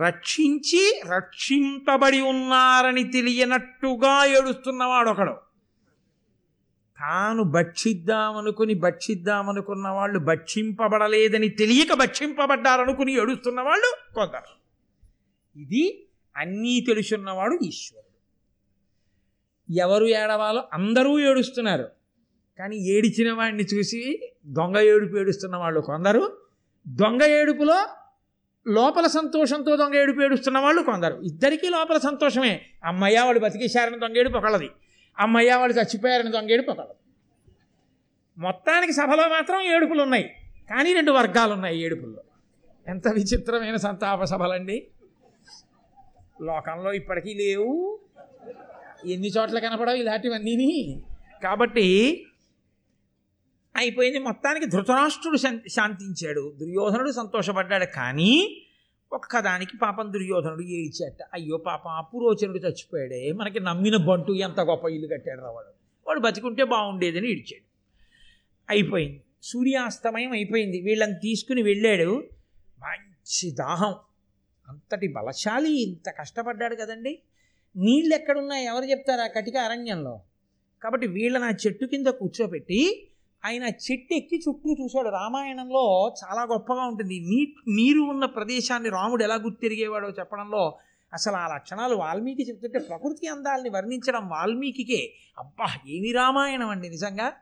రక్షించి రక్షింపబడి ఉన్నారని తెలియనట్టుగా ఏడుస్తున్నవాడు ఒకడు తాను భక్షిద్దామనుకుని భక్షిద్దామనుకున్న వాళ్ళు భక్షింపబడలేదని తెలియక భక్షింపబడ్డారనుకుని ఏడుస్తున్న వాళ్ళు కొందరు. ఇది అన్నీ తెలుసున్నవాడు ఈశ్వరుడు. ఎవరు ఏడవాలో అందరూ ఏడుస్తున్నారు. కానీ ఏడిచిన వాడిని చూసి దొంగ ఏడుపు ఏడుస్తున్న వాళ్ళు కొందరు దొంగ ఏడుపులో లోపల సంతోషంతో దొంగ ఏడుపు ఏడుస్తున్న వాళ్ళు కొందరు. ఇద్దరికీ లోపల సంతోషమే. అమ్మయ్య వాళ్ళు బతికేశారని దొంగ ఏడుపు ఒకళ్ళది. అమ్మయ్య వాళ్ళు చచ్చిపోయారని దొంగ ఏడుపు ఒకళ్ళది. మొత్తానికి సభలో మాత్రం ఏడుపులు ఉన్నాయి కానీ రెండు వర్గాలు ఉన్నాయి ఏడుపుల్లో. ఎంత విచిత్రమైన సంతాప సభలండి. లోకంలో ఇప్పటికీ లేవు. ఎన్ని చోట్ల కనపడవు ఇలాంటివన్నీని. కాబట్టి అయిపోయింది. మొత్తానికి ధృతరాష్ట్రుడు శాంతించాడు. దుర్యోధనుడు సంతోషపడ్డాడు. కానీ ఒక్కదానికి పాపం దుర్యోధనుడు ఏడిచాట. అయ్యో పాపం అపురోచనుడు చచ్చిపోయాడే. మనకి నమ్మిన బంటు ఎంత గొప్ప ఇల్లు కట్టాడు రావాడు వాడు. వాడు బతికుంటే బాగుండేదని ఇడిచాడు అయిపోయింది. సూర్యాస్తమయం అయిపోయింది. వీళ్ళని తీసుకుని వెళ్ళాడు. మంచి దాహం. అంతటి బలశాలి. ఇంత కష్టపడ్డాడు కదండి. నీళ్ళు ఎక్కడున్నాయి ఎవరు చెప్తారు ఆ కటిక అరణ్యంలో? కాబట్టి వీళ్ళని ఆ చెట్టు కింద కూర్చోబెట్టి ఆయన చెట్టు ఎక్కి చుట్టూ చూశాడు. రామాయణంలో చాలా గొప్పగా ఉంటుంది. నీ నీరు ఉన్న ప్రదేశాన్ని రాముడు ఎలా గుర్తిరిగేవాడో చెప్పడంలో అసలు ఆ లక్షణాలు వాల్మీకి చెప్తుంటే ప్రకృతి అందాలని వర్ణించడం వాల్మీకికే. అబ్బా ఏమి రామాయణం అండి నిజంగా?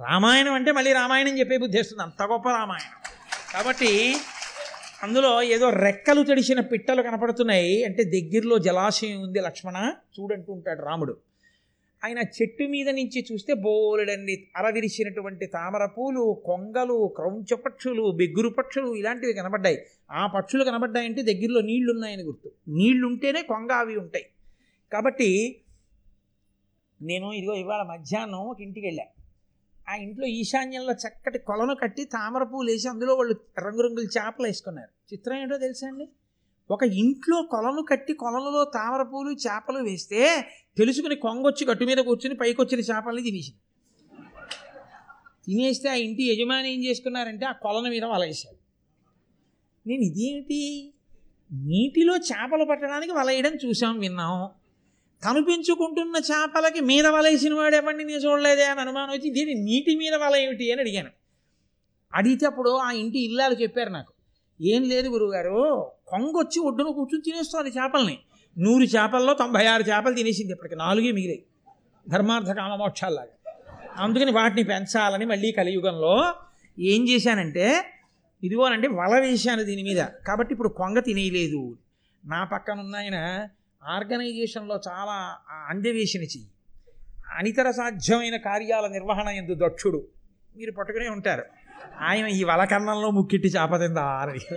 రామాయణం అంటే మళ్ళీ రామాయణం చెప్పే బుద్ధి వస్తుంది. అంత గొప్ప రామాయణం. కాబట్టి అందులో ఏదో రెక్కలు తడిసిన పిట్టలు కనపడుతున్నాయి. అంటే దగ్గరలో జలాశయం ఉంది లక్ష్మణ. చూడంటూ ఉంటాడు రాముడు. ఆయన చెట్టు మీద నుంచి చూస్తే బోలెడండి. అరవిరిసినటువంటి తామర పూలు కొంగలు క్రౌంచ పక్షులు బెగ్గురు పక్షులు ఇలాంటివి కనబడ్డాయి. ఆ పక్షులు కనబడ్డాయంటే దగ్గరలో నీళ్ళున్నాయని గుర్తు. నీళ్ళుంటేనే కొంగ అవి ఉంటాయి. కాబట్టి నేను ఇదిగో ఇవాళ మధ్యాహ్నం ఒక ఇంటికి వెళ్ళాను ఆ ఇంట్లో ఈశాన్యంలో చక్కటి కొలను కట్టి తామర పూలు వేసి అందులో వాళ్ళు రంగురంగుల చేపలు వేసుకున్నారు. చిత్రం ఏంటో తెలుసా అండి? ఒక ఇంట్లో కొలను కట్టి కొలనులో తామర పూలు చేపలు వేస్తే తెలుసుకుని కొంగొచ్చి గట్టు మీద కూర్చుని పైకొచ్చిన చేపల్ని తినేసింది. తినేస్తే ఆ ఇంటి యజమాని ఏం చేసుకున్నారంటే ఆ కొలను మీద వలేశారు నేను ఇదేంటి? నీటిలో చేపలు పట్టడానికి వలయడం చూసాం విన్నాం. కనిపించుకుంటున్న చేపలకి మీద వలేసిన వాడు ఎవరిని నేను చూడలేదే అని అనుమానం వచ్చి దీని నీటి మీద వల ఏమిటి? అని అడిగాను. అడిగితే అప్పుడు ఆ ఇంటి ఇల్లాలు చెప్పారు నాకు. ఏం లేదు గురువుగారు కొంగొచ్చి ఒడ్డున కూర్చుని తినేస్తుంది చేపల్ని. నూరు చేపల్లో తొంభై ఆరు చేపలు తినేసింది. ఇప్పటికి నాలుగే మిగిలాయి. ధర్మార్థ కామమోక్షాల్లాగా అందుకని వాటిని పెంచాలని మళ్ళీ కలియుగంలో ఏం చేశానంటే ఇదిగోనండి వల వేశాను దీని మీద. కాబట్టి ఇప్పుడు కొంగ తినేయలేదు. నా పక్కన ఉన్న ఆయన ఆర్గనైజేషన్లో చాలా అందవేసిన చెయ్యి. అనితర సాధ్యమైన కార్యాల నిర్వహణ ఎందు దక్షుడు. మీరు పట్టుకునే ఉంటారు. ఆయన ఈ వలకన్నంలో ముక్కిట్టి చేపతిందా అని.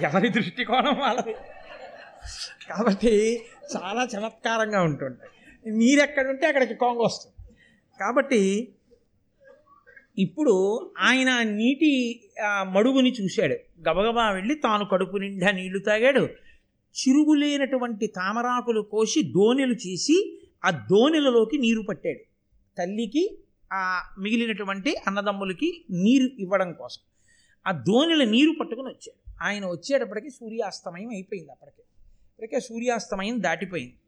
ఎవరి దృష్టికోణం వాళ్ళది? కాబట్టి చాలా చమత్కారంగా ఉంటుంటాయి. మీరెక్కడుంటే అక్కడికి కొంగ వస్తుంది. కాబట్టి ఇప్పుడు ఆయన నీటి ఆ, మడుగుని చూశాడు. గబగబా వెళ్ళి తాను కడుపు నిండా నీళ్ళు తాగాడు. చిరుగులేనటువంటి తామరాకులు కోసి దోణెలు చేసి ఆ దోణెలలోకి నీరు పట్టాడు. తల్లికి ఆ మిగిలినటువంటి అన్నదమ్ములకి నీరు ఇవ్వడం కోసం. ఆ దోణిల నీరు పట్టుకుని వచ్చాడు. ఆయన వచ్చేటప్పటికి సూర్యాస్తమయం అయిపోయింది అప్పటికే. ఇప్పటికే సూర్యాస్తమయం దాటిపోయింది.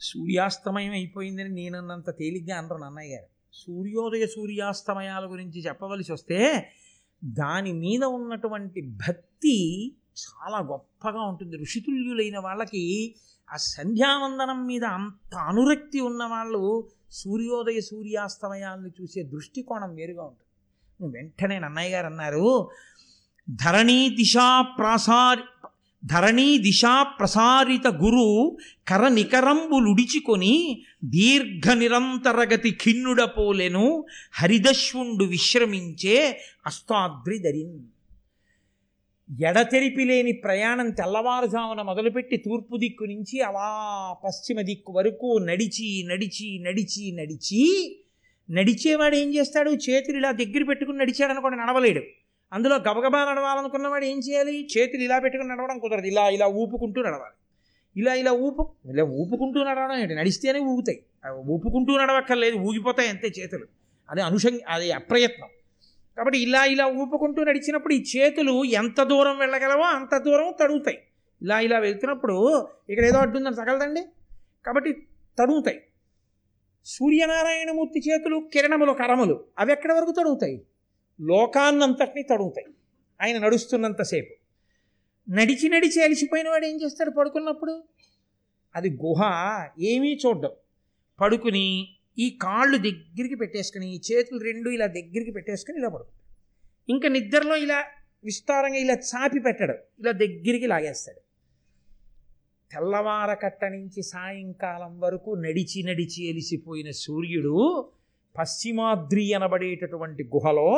సూర్యాస్తమయం అయిపోయిందని నేనన్నంత తేలిగ్గా అనరు అన్నయ్య గారు. సూర్యోదయ సూర్యాస్తమయాల గురించి చెప్పవలసి వస్తే దాని మీద ఉన్నటువంటి భక్తి చాలా గొప్పగా ఉంటుంది. ఋషితుల్యులైన వాళ్ళకి ఆ సంధ్యావందనం మీద అంత అనురక్తి ఉన్న వాళ్ళు సూర్యోదయ సూర్యాస్తమయాలను చూసే దృష్టికోణం వేరుగా ఉంటుంది. వెంటనే నన్నయ్య గారు అన్నారు ధరణీ దిశా ప్రాసారి ధరణీ దిశా ప్రసారిత గురు కర నికరంబులుడిచికొని దీర్ఘ నిరంతరగతి ఖిన్నుడపోలెను హరిదశ్వుండు విశ్రమించే అస్తాద్రి ధరింది ఎడతెరిపి లేని ప్రయాణం తెల్లవారుజామున మొదలుపెట్టి తూర్పు దిక్కు నుంచి అలా పశ్చిమ దిక్కు వరకు నడిచి నడిచి నడిచి నడిచి నడిచేవాడు ఏం చేస్తాడు? చేతులు ఇలా దగ్గర పెట్టుకుని నడిచాడు అనుకోండి నడవలేడు. అందులో గబగబా నడవాలనుకున్నవాడు ఏం చేయాలి? చేతులు ఇలా పెట్టుకుని నడవడం కుదరదు. ఇలా ఇలా ఊపుకుంటూ నడవాలి. ఇలా ఇలా ఊపు ఇలా ఊపుకుంటూ నడవడం ఏంటి? నడిస్తేనే ఊగుతాయి. ఊపుకుంటూ నడవక్కర్లేదు. ఊగిపోతాయి అంతే చేతులు. అది అనుషంగి అది అప్రయత్నం. కాబట్టి ఇలా ఇలా ఊపుకుంటూ నడిచినప్పుడు ఈ చేతులు ఎంత దూరం వెళ్ళగలవో అంత దూరం తడుగుతాయి. ఇలా ఇలా వెళ్తున్నప్పుడు ఇక్కడ ఏదో అడ్డుందని తగలదండి? కాబట్టి తడుగుతాయి. సూర్యనారాయణమూర్తి చేతులు కిరణములు కరములు అవి ఎక్కడి వరకు తడుగుతాయి? లోకాన్నంతటినీ తడుగుతాయి. ఆయన నడుస్తున్నంతసేపు నడిచి నడిచి అలిసిపోయిన వాడు ఏం చేస్తాడు పడుకున్నప్పుడు? అది గుహ ఏమీ చూడ్డం. పడుకుని ఈ కాళ్ళు దగ్గరికి పెట్టేసుకుని ఈ చేతులు రెండు ఇలా దగ్గరికి పెట్టేసుకుని ఇలా పడుకుంటాడు. ఇంకా నిద్రలో ఇలా విస్తారంగా ఇలా చాపి పెట్టాడు. ఇలా దగ్గరికి లాగేస్తాడు. తెల్లవారకట్ట నుంచి సాయంకాలం వరకు నడిచి నడిచి ఎలిసిపోయిన సూర్యుడు పశ్చిమాద్రి అనబడేటటువంటి గుహలో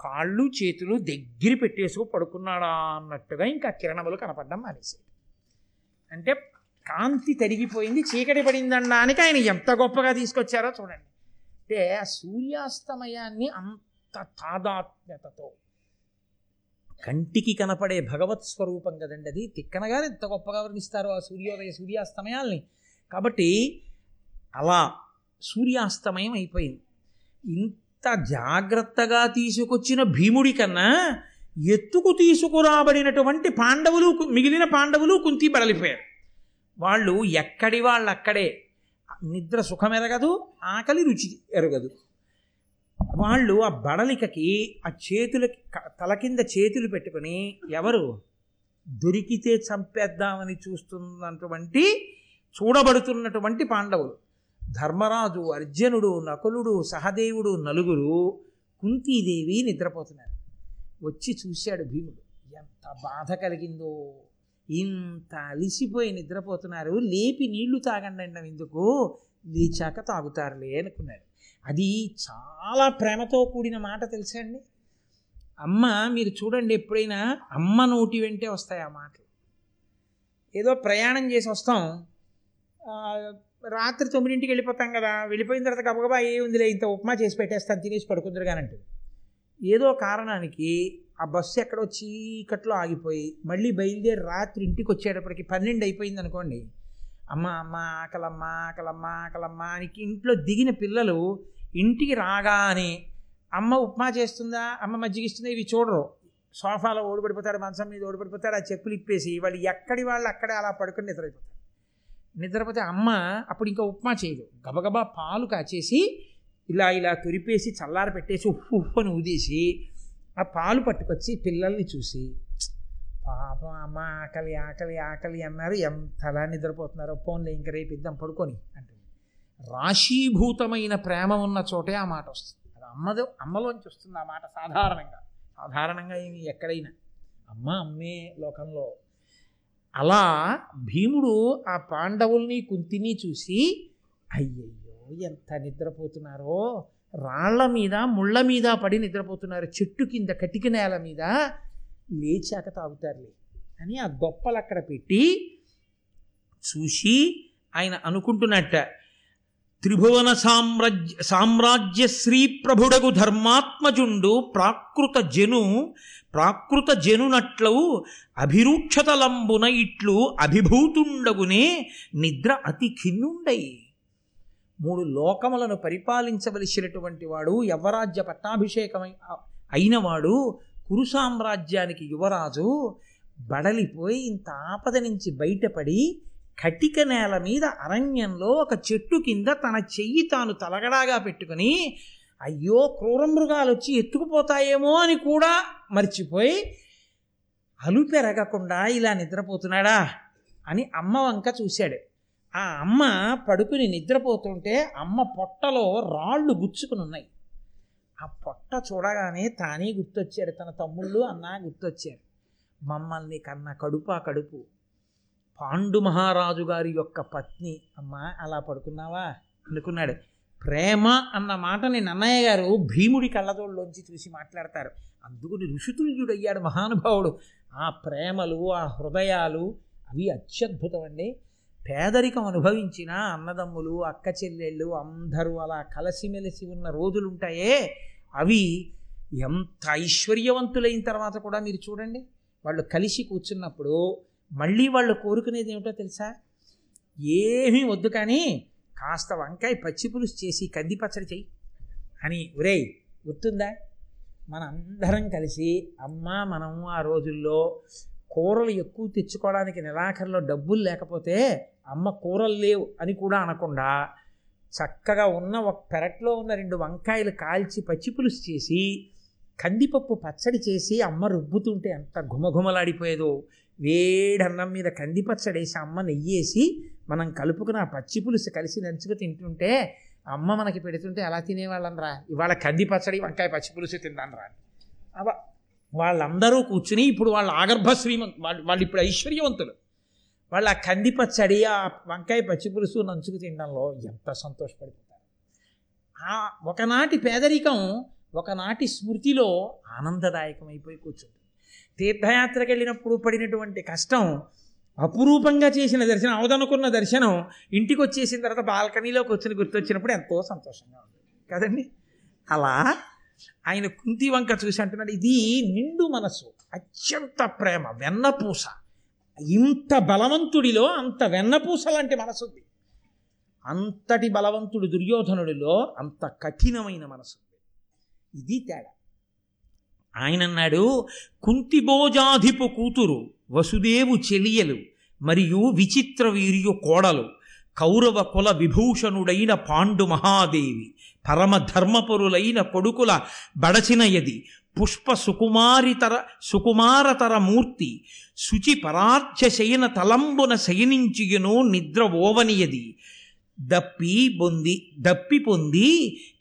కాళ్ళు చేతులు దగ్గర పెట్టేసుకు పడుకున్నాడా అన్నట్టుగా ఇంకా కిరణములు కనపడడం మానేసాడు అంటే కాంతి తరిగిపోయింది చీకటి పడిందనడానికి ఆయన ఎంత గొప్పగా తీసుకొచ్చారో చూడండి. అంటే ఆ సూర్యాస్తమయాన్ని అంత తాదాత్మ్యతతో. కంటికి కనపడే భగవత్ స్వరూపం కదండి అది. తిక్కనగానే ఎంత గొప్పగా వర్ణిస్తారు ఆ సూర్యోదయ సూర్యాస్తమయాల్ని. కాబట్టి అలా సూర్యాస్తమయం అయిపోయింది. ఇంత జాగ్రత్తగా తీసుకొచ్చిన భీముడి కన్నా ఎత్తుకు తీసుకురాబడినటువంటి పాండవులు మిగిలిన పాండవులు కుంతి బడలిపోయారు వాళ్ళు ఎక్కడి వాళ్ళు అక్కడే నిద్ర సుఖం ఎరగదు ఆకలి రుచి ఎరగదు. వాళ్ళు ఆ బడలికకి ఆ చేతులకి తల కింద చేతులు పెట్టుకొని ఎవరు? దొరికితే చంపేద్దామని చూస్తున్నటువంటి చూడబడుతున్నటువంటి పాండవులు. ధర్మరాజు అర్జునుడు నకులుడు సహదేవుడు నలుగురు కుంతీదేవి నిద్రపోతున్నారు. వచ్చి చూశాడు భీముడు. ఎంత బాధ కలిగిందో. ఇంత అలిసిపోయి నిద్రపోతున్నారు. లేపి నీళ్ళు తాగండి అండి ఎందుకు? లేచాక తాగుతారులే అనుకున్నాడు. అది చాలా ప్రేమతో కూడిన మాట తెలుసా అండి? అమ్మ మీరు చూడండి ఎప్పుడైనా అమ్మ నోటి వెంటే వస్తాయి ఆ మాటలు. ఏదో ప్రయాణం చేసి వస్తాం. రాత్రి తొమ్మిదింటికి వెళ్ళిపోతాం కదా. వెళ్ళిపోయిన తర్వాత గబగబా ఏ ఉందిలే ఇంత ఉప్మా చేసి పెట్టేస్తాను తినేసి పడుకుందరు కానంటే ఏదో కారణానికి ఆ బస్సు ఎక్కడో చీకట్లో ఆగిపోయి మళ్ళీ బయలుదేరి రాత్రి ఇంటికి వచ్చేటప్పటికి పన్నెండు అయిపోయింది అనుకోండి. అమ్మ అమ్మ ఆకలమ్మ ఆకలమ్మ ఆకలమ్మ అని ఇంట్లో దిగిన పిల్లలు ఇంటికి రాగానే అమ్మ ఉప్మా చేస్తుందా? అమ్మ మజ్జిగిస్తుందా ఇవి చూడరు. సోఫాలో ఓడిపడిపోతాడు మంచం మీద ఓడిపడిపోతాడు ఆ చెప్పులు ఇప్పేసి వాళ్ళు ఎక్కడి వాళ్ళు అక్కడే అలా పడుకుని నిద్రైపోతారు. నిద్రపోతే అమ్మ అప్పుడు ఇంకా ఉప్మా చేయదు. గబగబా పాలు కాచేసి ఇలా ఇలా తురిపేసి చల్లార పెట్టేసి ఉప్పు ఉప్పు అని ఊదేసి ఆ పాలు పట్టుకొచ్చి పిల్లల్ని చూసి పాపం అమ్మ ఆకలి ఆకలి ఆకలి అన్నారు. ఎంతలా నిద్రపోతున్నారో ఫోన్లో ఇంక రేపు ఇద్దాం పడుకొని అంటుంది. రాశీభూతమైన ప్రేమ ఉన్న చోటే ఆ మాట వస్తుంది. అది అమ్మది అమ్మలోంచి వస్తుంది ఆ మాట సాధారణంగా. సాధారణంగా ఏమి ఎక్కడైనా. అమ్మ అమ్మే లోకంలో. అలా భీముడు ఆ పాండవుల్ని కుంతిని చూసి అయ్యయ్యో ఎంత నిద్రపోతున్నారో. రాళ్ళ మీద ముళ్ళ మీద పడి నిద్రపోతున్నారు. చెట్టు కింద కటిక నేల మీద లేచాక తాగుతారులే అని ఆ గొప్పలు అక్కడ పెట్టి చూసి ఆయన అనుకుంటున్నట్ట త్రిభువన సామ్రాజ్య సామ్రాజ్య శ్రీ ప్రభుడగు ధర్మాత్మజుండు ప్రాకృత జను ప్రాకృత జనునట్లు అభిరూక్షతలంబున ఇట్లు అభిభూతుండగునే నిద్ర అతి ఖిన్నుండై మూడు లోకములను పరిపాలించవలసినటువంటి వాడు యవరాజ్య పట్టాభిషేకమై అయినవాడు కురు సామ్రాజ్యానికి యువరాజు. బడలిపోయి ఇంత ఆపద నుంచి బయటపడి కటిక నేల మీద అరణ్యంలో ఒక చెట్టు కింద తన చెయ్యి తాను తలగడాగా పెట్టుకుని అయ్యో క్రూర మృగాలు వచ్చి ఎత్తుకుపోతాయేమో అని కూడా మర్చిపోయి అలుపెరగకుండా ఇలా నిద్రపోతున్నాడా అని అమ్మ వంక చూశాడు. ఆ అమ్మ పడుకుని నిద్రపోతుంటే అమ్మ పొట్టలో రాళ్ళు గుచ్చుకుని ఉన్నాయి. ఆ పొట్ట చూడగానే తానే గుర్తొచ్చాడు తన తమ్ముళ్ళు అన్న గుర్తొచ్చారు. మమ్మల్ని కన్న కడుపు ఆ కడుపు. పాండు మహారాజు గారి యొక్క పత్ని. అమ్మ అలా పడుకున్నావా? అనుకున్నాడు. ప్రేమ అన్న మాటని నన్నయ్య గారు భీముడి కళ్ళజోళ్ళలోంచి చూసి మాట్లాడతారు. అందుకుని ఋషితుల్యుడయ్యాడు మహానుభావుడు. ఆ ప్రేమలు ఆ హృదయాలు అవి అత్యద్భుతం అండి పేదరికం అనుభవించిన అన్నదమ్ములు అక్క చెల్లెళ్ళు అందరూ అలా కలిసిమెలిసి ఉన్న రోజులుంటాయే. అవి ఎంత ఐశ్వర్యవంతులైన తర్వాత కూడా మీరు చూడండి. వాళ్ళు కలిసి కూర్చున్నప్పుడు మళ్ళీ వాళ్ళు కోరుకునేది ఏమిటో తెలుసా? ఏమీ వద్దు కానీ కాస్త వంకాయ పచ్చి పులుసు చేసి కంది పచ్చడి చెయ్యి అని. ఒరే గుర్తుందా? మనందరం కలిసి అమ్మ మనం ఆ రోజుల్లో కూరలు ఎక్కువ తెచ్చుకోవడానికి నెలాఖరులో డబ్బులు లేకపోతే అమ్మ కూరలు లేవు అని కూడా అనకుండా చక్కగా ఉన్న ఒక పెరట్లో ఉన్న రెండు వంకాయలు కాల్చి పచ్చి పులుసు చేసి కందిపప్పు పచ్చడి చేసి అమ్మ రుబ్బుతుంటే ఎంత ఘుమఘుమలాడిపోయేదో. వేడన్నం మీద కంది పచ్చడి వేసి అమ్మ నెయ్యేసి మనం కలుపుకుని ఆ పచ్చి పులుసు కలిసి నంచుకు తింటుంటే అమ్మ మనకి పెడుతుంటే అలా తినేవాళ్ళం రా ఇవాళ కంది పచ్చడి వంకాయ పచ్చి పులుసు తిందాను రా అవ వాళ్ళందరూ కూర్చుని ఇప్పుడు వాళ్ళ ఆగర్భ శ్రీమంత్ వాళ్ళు వాళ్ళు ఇప్పుడు ఐశ్వర్యవంతులు. వాళ్ళు ఆ కంది పచ్చడి ఆ వంకాయ పచ్చి పులుసు నంచుకు తినడంలో ఎంత సంతోషపడిపోతారు. ఆ ఒకనాటి పేదరికం ఒకనాటి స్మృతిలో ఆనందదాయకం అయిపోయి కూర్చుంటుంది తీర్థయాత్రకు వెళ్ళినప్పుడు పడినటువంటి కష్టం అపురూపంగా చేసిన దర్శనం అవదనుకున్న దర్శనం ఇంటికి వచ్చేసిన తర్వాత బాల్కనీలోకి వచ్చిన గుర్తొచ్చినప్పుడు ఎంతో సంతోషంగా ఉంటుంది కదండి? అలా ఆయన కుంతి వంక చూసి అంటున్నాడు ఇది నిండు మనసు అత్యంత ప్రేమ వెన్నపూస. ఇంత బలవంతుడిలో అంత వెన్నపూస లాంటి మనసుంది. అంతటి బలవంతుడు దుర్యోధనుడిలో అంత కఠినమైన మనసు ఇది తేడా. ఆయన అన్నాడు కుంతిభోజాధిపు కూతురు వసుదేవు చెలియలు మరియు విచిత్ర వీర్యు కోడలు కౌరవ కుల విభూషణుడైన పాండు మహాదేవి పరమ ధర్మపరులైన కొడుకుల బడచినయది పుష్ప సుకుమారితర సుకుమారతర మూర్తి శుచి పరార్చ శయన తలంబున శయనించియును నిద్ర ఓవనియది. దప్పి పొంది దప్పి పొంది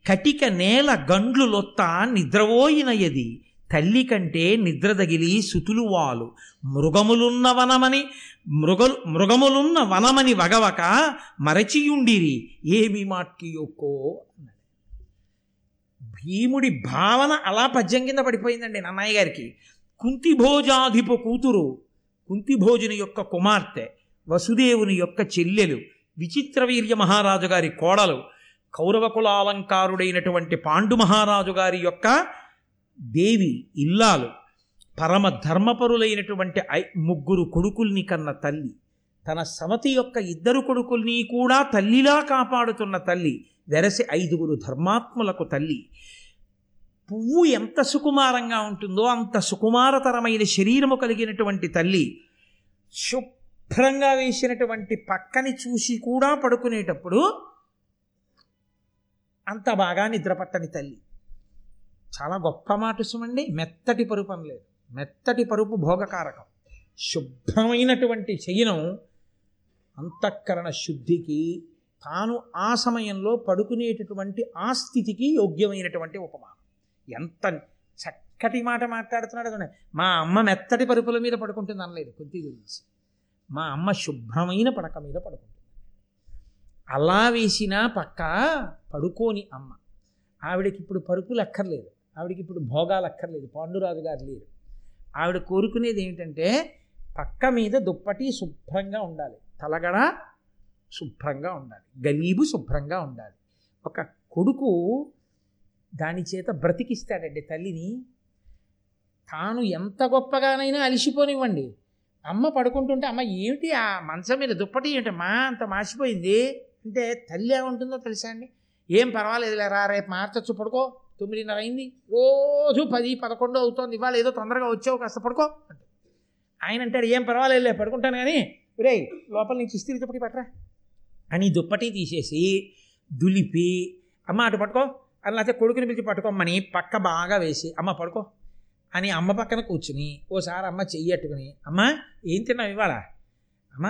కటిక నేల గండ్లు లొత్త నిద్రవోయినయది తల్లి కంటే నిద్ర తగిలి సుతులు వాలు మృగములున్న వనమని మృగలు మృగములున్న వనమని వగవక మరచియుండిరి. ఏమి మాట్కి యొక్కో అన్నాడు భీముడి భావన అలా పద్యం కింద పడిపోయిందండి నన్నయ్య గారికి. కుంతిభోజాధిప కూతురు కుంతిభోజుని యొక్క కుమార్తె వసుదేవుని యొక్క చెల్లెలు విచిత్రవీర్య మహారాజు గారి కోడలు కౌరవ కులాలంకారుడైనటువంటి పాండు మహారాజు గారి యొక్క దేవి ఇల్లాలు పరమ ధర్మపరులైనటువంటి ఐ- ముగ్గురు కొడుకుల్ని కన్న తల్లి తన సమతి యొక్క ఇద్దరు కొడుకుల్ని కూడా తల్లిలా కాపాడుతున్న తల్లి వెరసి ఐదుగురు ధర్మాత్ములకు తల్లి. పువ్వు ఎంత సుకుమారంగా ఉంటుందో అంత సుకుమారతరమైన శరీరము కలిగినటువంటి తల్లి శుభ్రంగా వేసినటువంటి పక్కని చూసి కూడా పడుకునేటప్పుడు అంత బాగా నిద్రపట్టని తల్లి. చాలా గొప్ప మాట సుమండి. మెత్తటి పరుపు అనలేదు మెత్తటి పరుపు భోగకారకం. శుభ్రమైనటువంటి చయనం అంతఃకరణ శుద్ధికి తాను ఆ సమయంలో పడుకునేటటువంటి ఆ స్థితికి యోగ్యమైనటువంటి ఉపమానం. ఎంత చక్కటి మాట మాట్లాడుతున్నాడు చూడండి. మా అమ్మ మెత్తటి పరుపుల మీద పడుకుంటుంది అనలేదు కొద్ది గురించి మా అమ్మ శుభ్రమైన పడక మీద పడుకుంటుంది. అలా వేసిన పక్క పడుకోని అమ్మ. ఆవిడకి ఇప్పుడు పరుపులు అక్కర్లేదు ఆవిడకి ఇప్పుడు భోగాలు అక్కర్లేదు పాండురాజు గారు లేరు. ఆవిడ కోరుకునేది ఏమిటంటే పక్క మీద దుప్పటి శుభ్రంగా ఉండాలి తలగడ శుభ్రంగా ఉండాలి గలీబు శుభ్రంగా ఉండాలి. ఒక కొడుకు దాని చేత బ్రతికిస్తాడండి తల్లిని. తాను ఎంత గొప్పగానైనా అలిసిపోనివ్వండి. అమ్మ పడుకుంటుంటే అమ్మ ఏమిటి ఆ మంచం మీద దుప్పటి? ఏంటి మా అంత మాసిపోయింది? అంటే తల్లి ఏముంటుందో తెలుసా అండి? ఏం పర్వాలేదు లేరా రేపు మార్చొచ్చు పడుకో. తొమ్మిదిన్నర అయింది. రోజు పది పదకొండు అవుతోంది. ఇవాళ ఏదో తొందరగా వచ్చావు కాస్త పడుకో. ఆయన అంటాడు ఏం పర్వాలేదులే పడుకుంటాను కానీ రే లోపల నుంచి ఇస్త్రీ దుప్పటి పట్టరా. అని దుప్పటి తీసేసి దులిపి అమ్మ అటు పట్టుకో. అని లేకపోతే కొడుకుని పిలిచి పట్టుకోమని పక్క బాగా వేసి అమ్మ పడుకో అని అమ్మ పక్కన కూర్చుని ఓసారి అమ్మ చెయ్యి అట్టుకుని అమ్మ ఏం తిన్నావు ఇవాళ? అమ్మ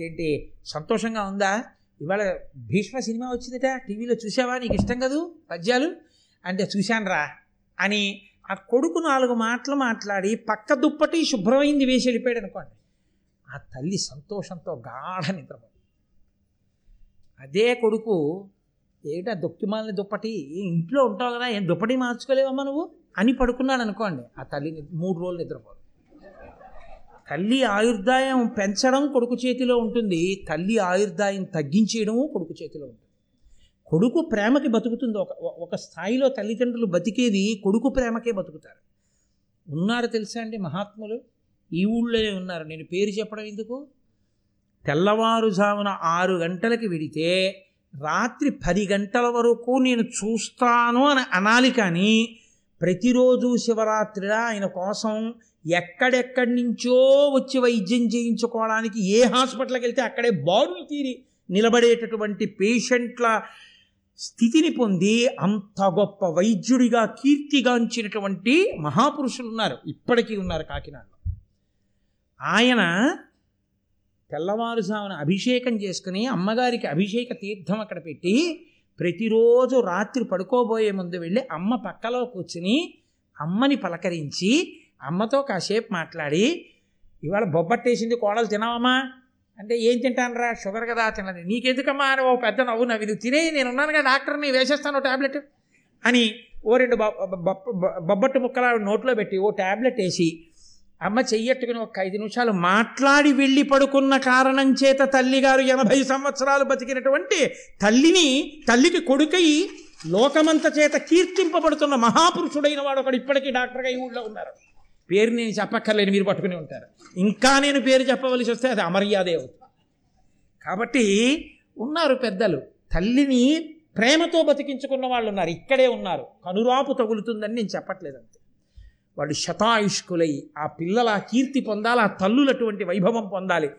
ఏంటి సంతోషంగా ఉందా? ఇవాళ భీష్మ సినిమా వచ్చిందట టీవీలో చూసావా నీకు ఇష్టం కదూ? పద్యాలు? అంటే చూశానురా అని ఆ కొడుకు నాలుగు మాటలు మాట్లాడి పక్క దుప్పటి శుభ్రమైంది వేసి వెళ్ళిపోయాడు అనుకోండి. ఆ తల్లి సంతోషంతో గాఢ నిద్రపోయింది. అదే కొడుకు ఏటా దొక్కిమాలని దుప్పటి? ఇంట్లో ఉంటావు కదా ఏం దుప్పటి మార్చుకోలేవమ్మా నువ్వు? అని పడుకున్నాడు అనుకోండి. ఆ తల్లి మూడు రోజులు నిద్రపోదు. తల్లి ఆయుర్దాయం పెంచడం కొడుకు చేతిలో ఉంటుంది. తల్లి ఆయుర్దాయం తగ్గించేయడము కొడుకు చేతిలో ఉంటుంది. కొడుకు ప్రేమకి బతుకుతుంది. ఒక ఒక స్థాయిలో తల్లిదండ్రులు బతికేది కొడుకు ప్రేమకే బతుకుతారు. ఉన్నారు తెలుసా అండి మహాత్ములు? ఈ ఊళ్ళోనే ఉన్నారు. నేను పేరు చెప్పడం ఎందుకు? తెల్లవారుజామున ఆరు గంటలకి వెడితే రాత్రి పది గంటల వరకు నేను చూస్తాను అని అనాలి కానీ ప్రతిరోజు శివరాత్రిలా ఆయన కోసం ఎక్కడెక్కడి నుంచో వచ్చి వైద్యం చేయించుకోవడానికి ఏ హాస్పిటల్కి వెళ్తే అక్కడే బారులు తీరి నిలబడేటటువంటి పేషెంట్ల స్థితిని పొంది అంత గొప్ప వైద్యుడిగా కీర్తిగాంచినటువంటి మహాపురుషులు ఉన్నారు ఇప్పటికీ ఉన్నారు కాకినాడలో. ఆయన తెల్లవారుజామున అభిషేకం చేసుకుని అమ్మగారికి అభిషేక తీర్థం అక్కడ పెట్టి ప్రతిరోజు రాత్రి పడుకోబోయే ముందు వెళ్ళి అమ్మ పక్కలో కూర్చుని అమ్మని పలకరించి అమ్మతో కాసేపు మాట్లాడి ఇవాళ బొబ్బట్టేసింది కోడలు తినవమ్మా. అంటే ఏం తింటానరా? షుగర్ కదా తినది నీకెందుకమ్మా? అని ఓ పెద్ద నవ్వు నవ్వి ఇది తినే నేను ఉన్నాను కదా డాక్టర్ని వేసేస్తాను టాబ్లెట్. అని ఓ రెండు బొబ్బట్టు ముక్కలు నోట్లో పెట్టి ఓ టాబ్లెట్ వేసి అమ్మ చెయ్యట్టుకుని ఒక ఐదు నిమిషాలు మాట్లాడి వెళ్ళి పడుకున్న కారణం చేత తల్లిగారు ఎనభై సంవత్సరాలు బతికినటువంటి తల్లిని తల్లికి కొడుకై లోకమంత చేత కీర్తింపబడుతున్న మహాపురుషుడైన వాడు ఒకడు ఇప్పటికీ డాక్టర్గా ఈ ఊళ్ళో ఉన్నారు. పేరు నేను చెప్పక్కర్లేని మీరు పట్టుకుని ఉంటారు. ఇంకా నేను పేరు చెప్పవలసి వస్తే అది అమర్యాదే అవుతుంది. కాబట్టి ఉన్నారు పెద్దలు. తల్లిని ప్రేమతో బతికించుకున్న వాళ్ళు ఉన్నారు ఇక్కడే ఉన్నారు. కనురాపు తగులుతుందని నేను చెప్పట్లేదు అంతే. వాళ్ళు శతాయుష్కులై ఆ పిల్లల కీర్తి పొందాలి ఆ తల్లులు అటువంటి వైభవం పొందాలి.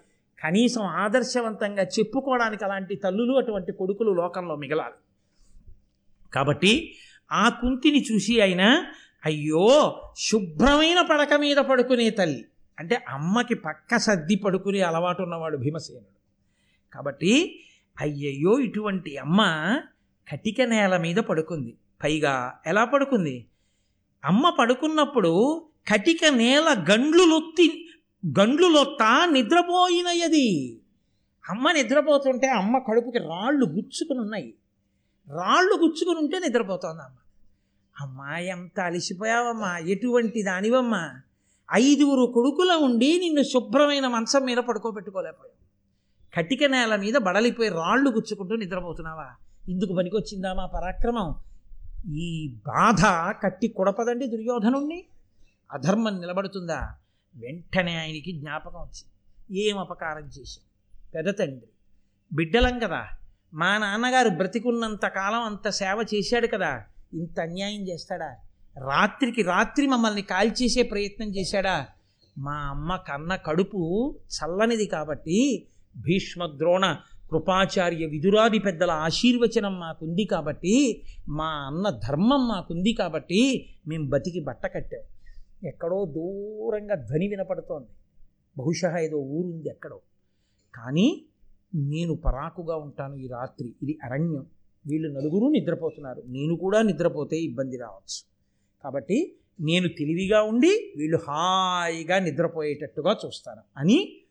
కనీసం ఆదర్శవంతంగా చెప్పుకోవడానికి అలాంటి తల్లులు అటువంటి కొడుకులు లోకంలో మిగలాలి. కాబట్టి ఆ కుంతిని చూసి ఆయన అయ్యో శుభ్రమైన పడక మీద పడుకునే తల్లి. అంటే అమ్మకి పక్క సర్ది పడుకునే అలవాటు ఉన్నవాడు భీమసేనుడు. కాబట్టి అయ్యయ్యో ఇటువంటి అమ్మ కటిక నేల మీద పడుకుంది. పైగా ఎలా పడుకుంది? అమ్మ పడుకున్నప్పుడు కటిక నేల గండ్లు లొత్తి నిద్రపోయినయది. అమ్మ నిద్రపోతుంటే అమ్మ కడుపుకి రాళ్ళు గుచ్చుకుని ఉన్నాయి రాళ్ళు గుచ్చుకుని ఉంటే నిద్రపోతోంది అమ్మ. అమ్మా ఎంత అలిసిపోయావమ్మా ఎటువంటి దానివమ్మా. ఐదుగురు కొడుకుల ఉండి నిన్ను శుభ్రమైన మంచం మీద పడుకోబెట్టుకోలేకపోయావు. కటిక నేల మీద బడలిపోయి రాళ్ళు గుచ్చుకుంటూ నిద్రపోతున్నావా? ఇందుకు పనికొచ్చిందా మా పరాక్రమం? ఈ బాధ కట్టి కొడపదండి దుర్యోధనుణ్ణి. అధర్మం నిలబడుతుందా? వెంటనే ఆయనకి జ్ఞాపకం వచ్చింది. ఏం అపకారం చేశాం పెద్ద తండ్రి బిడ్డలం కదా. మా నాన్నగారు బ్రతికున్నంత కాలం అంత సేవ చేశాడు కదా. ఇంత అన్యాయం చేస్తాడా? రాత్రికి రాత్రి మమ్మల్ని కాల్చేసే ప్రయత్నం చేశాడా? మా అమ్మ కన్న కడుపు చల్లనిది కాబట్టి భీష్మ ద్రోణ కృపాచార్య విదురాది పెద్దల ఆశీర్వచనం మాకుంది కాబట్టి మా అన్న ధర్మం మాకుంది కాబట్టి మేము బతికి బట్ట కట్టాం. ఎక్కడో దూరంగా ధ్వని వినపడుతోంది. బహుశా ఏదో ఊరుంది ఎక్కడో. కానీ నేను పరాకుగా ఉంటాను ఈ రాత్రి. ఇది అరణ్యం. వీళ్ళు నలుగురు నిద్రపోతున్నారు. నేను కూడా నిద్రపోతే ఇబ్బంది రావచ్చు. కాబట్టి నేను తెలివిగా ఉండి వీళ్ళు హాయిగా నిద్రపోయేటట్టుగా చూస్తాను. అని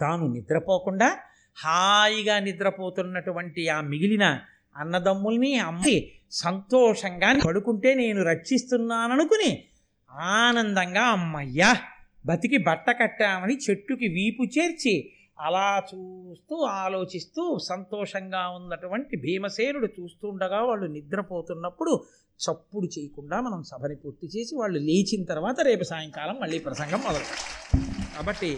తాను నిద్రపోకుండా హాయిగా నిద్రపోతున్నటువంటి ఆ మిగిలిన అన్నదమ్ముల్ని అమ్మి సంతోషంగా పడుకుంటే నేను రక్షిస్తున్నాననుకుని ఆనందంగా అమ్మయ్యా బతికి బట్ట కట్టామని చెట్టుకి వీపు చేర్చి అలా చూస్తూ ఆలోచిస్తూ సంతోషంగా ఉన్నటువంటి భీమసేనుడు చూస్తుండగా వాళ్ళు నిద్రపోతున్నప్పుడు చప్పుడు చేయకుండా మనం సభని పూర్తి చేసి వాళ్ళు లేచిన తర్వాత రేపు సాయంకాలం మళ్ళీ ప్రసంగం మొదలు. కాబట్టి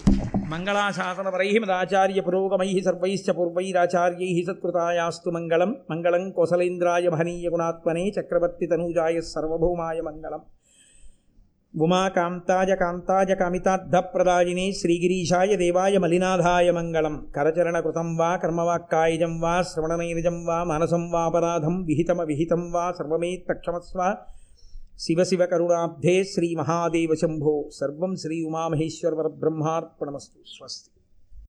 మంగళాశాసనపరై మదాచార్య పురోగమై సర్వైశ్చ పూర్వైరాచార్యై సత్కృతాయాస్తు మంగళం. మంగళం కోసలేంద్రాయ మహనీయ గుణాత్మనే చక్రవర్తి తనూజాయ సర్వభౌమాయ మంగళం. ఉమాకాంతాయ కాంతాయ కామితార్థప్రదాయినే శ్రీగిరీశాయ దేవాయ మలినాథాయ మంగళం. కరచరణకృతం వా కర్మవాక్కాయజం వా శ్రవణనైరజం వా మానసం వాపరాధం విహితమ విహితం వా సర్వమేత్తక్షమస్వ శివ శివ కరుణాబ్ధే శ్రీ మహాదేవ శంభో సర్వం శ్రీ ఉమామహేశ్వర పరబ్రహ్మార్పణమస్తు స్వస్తి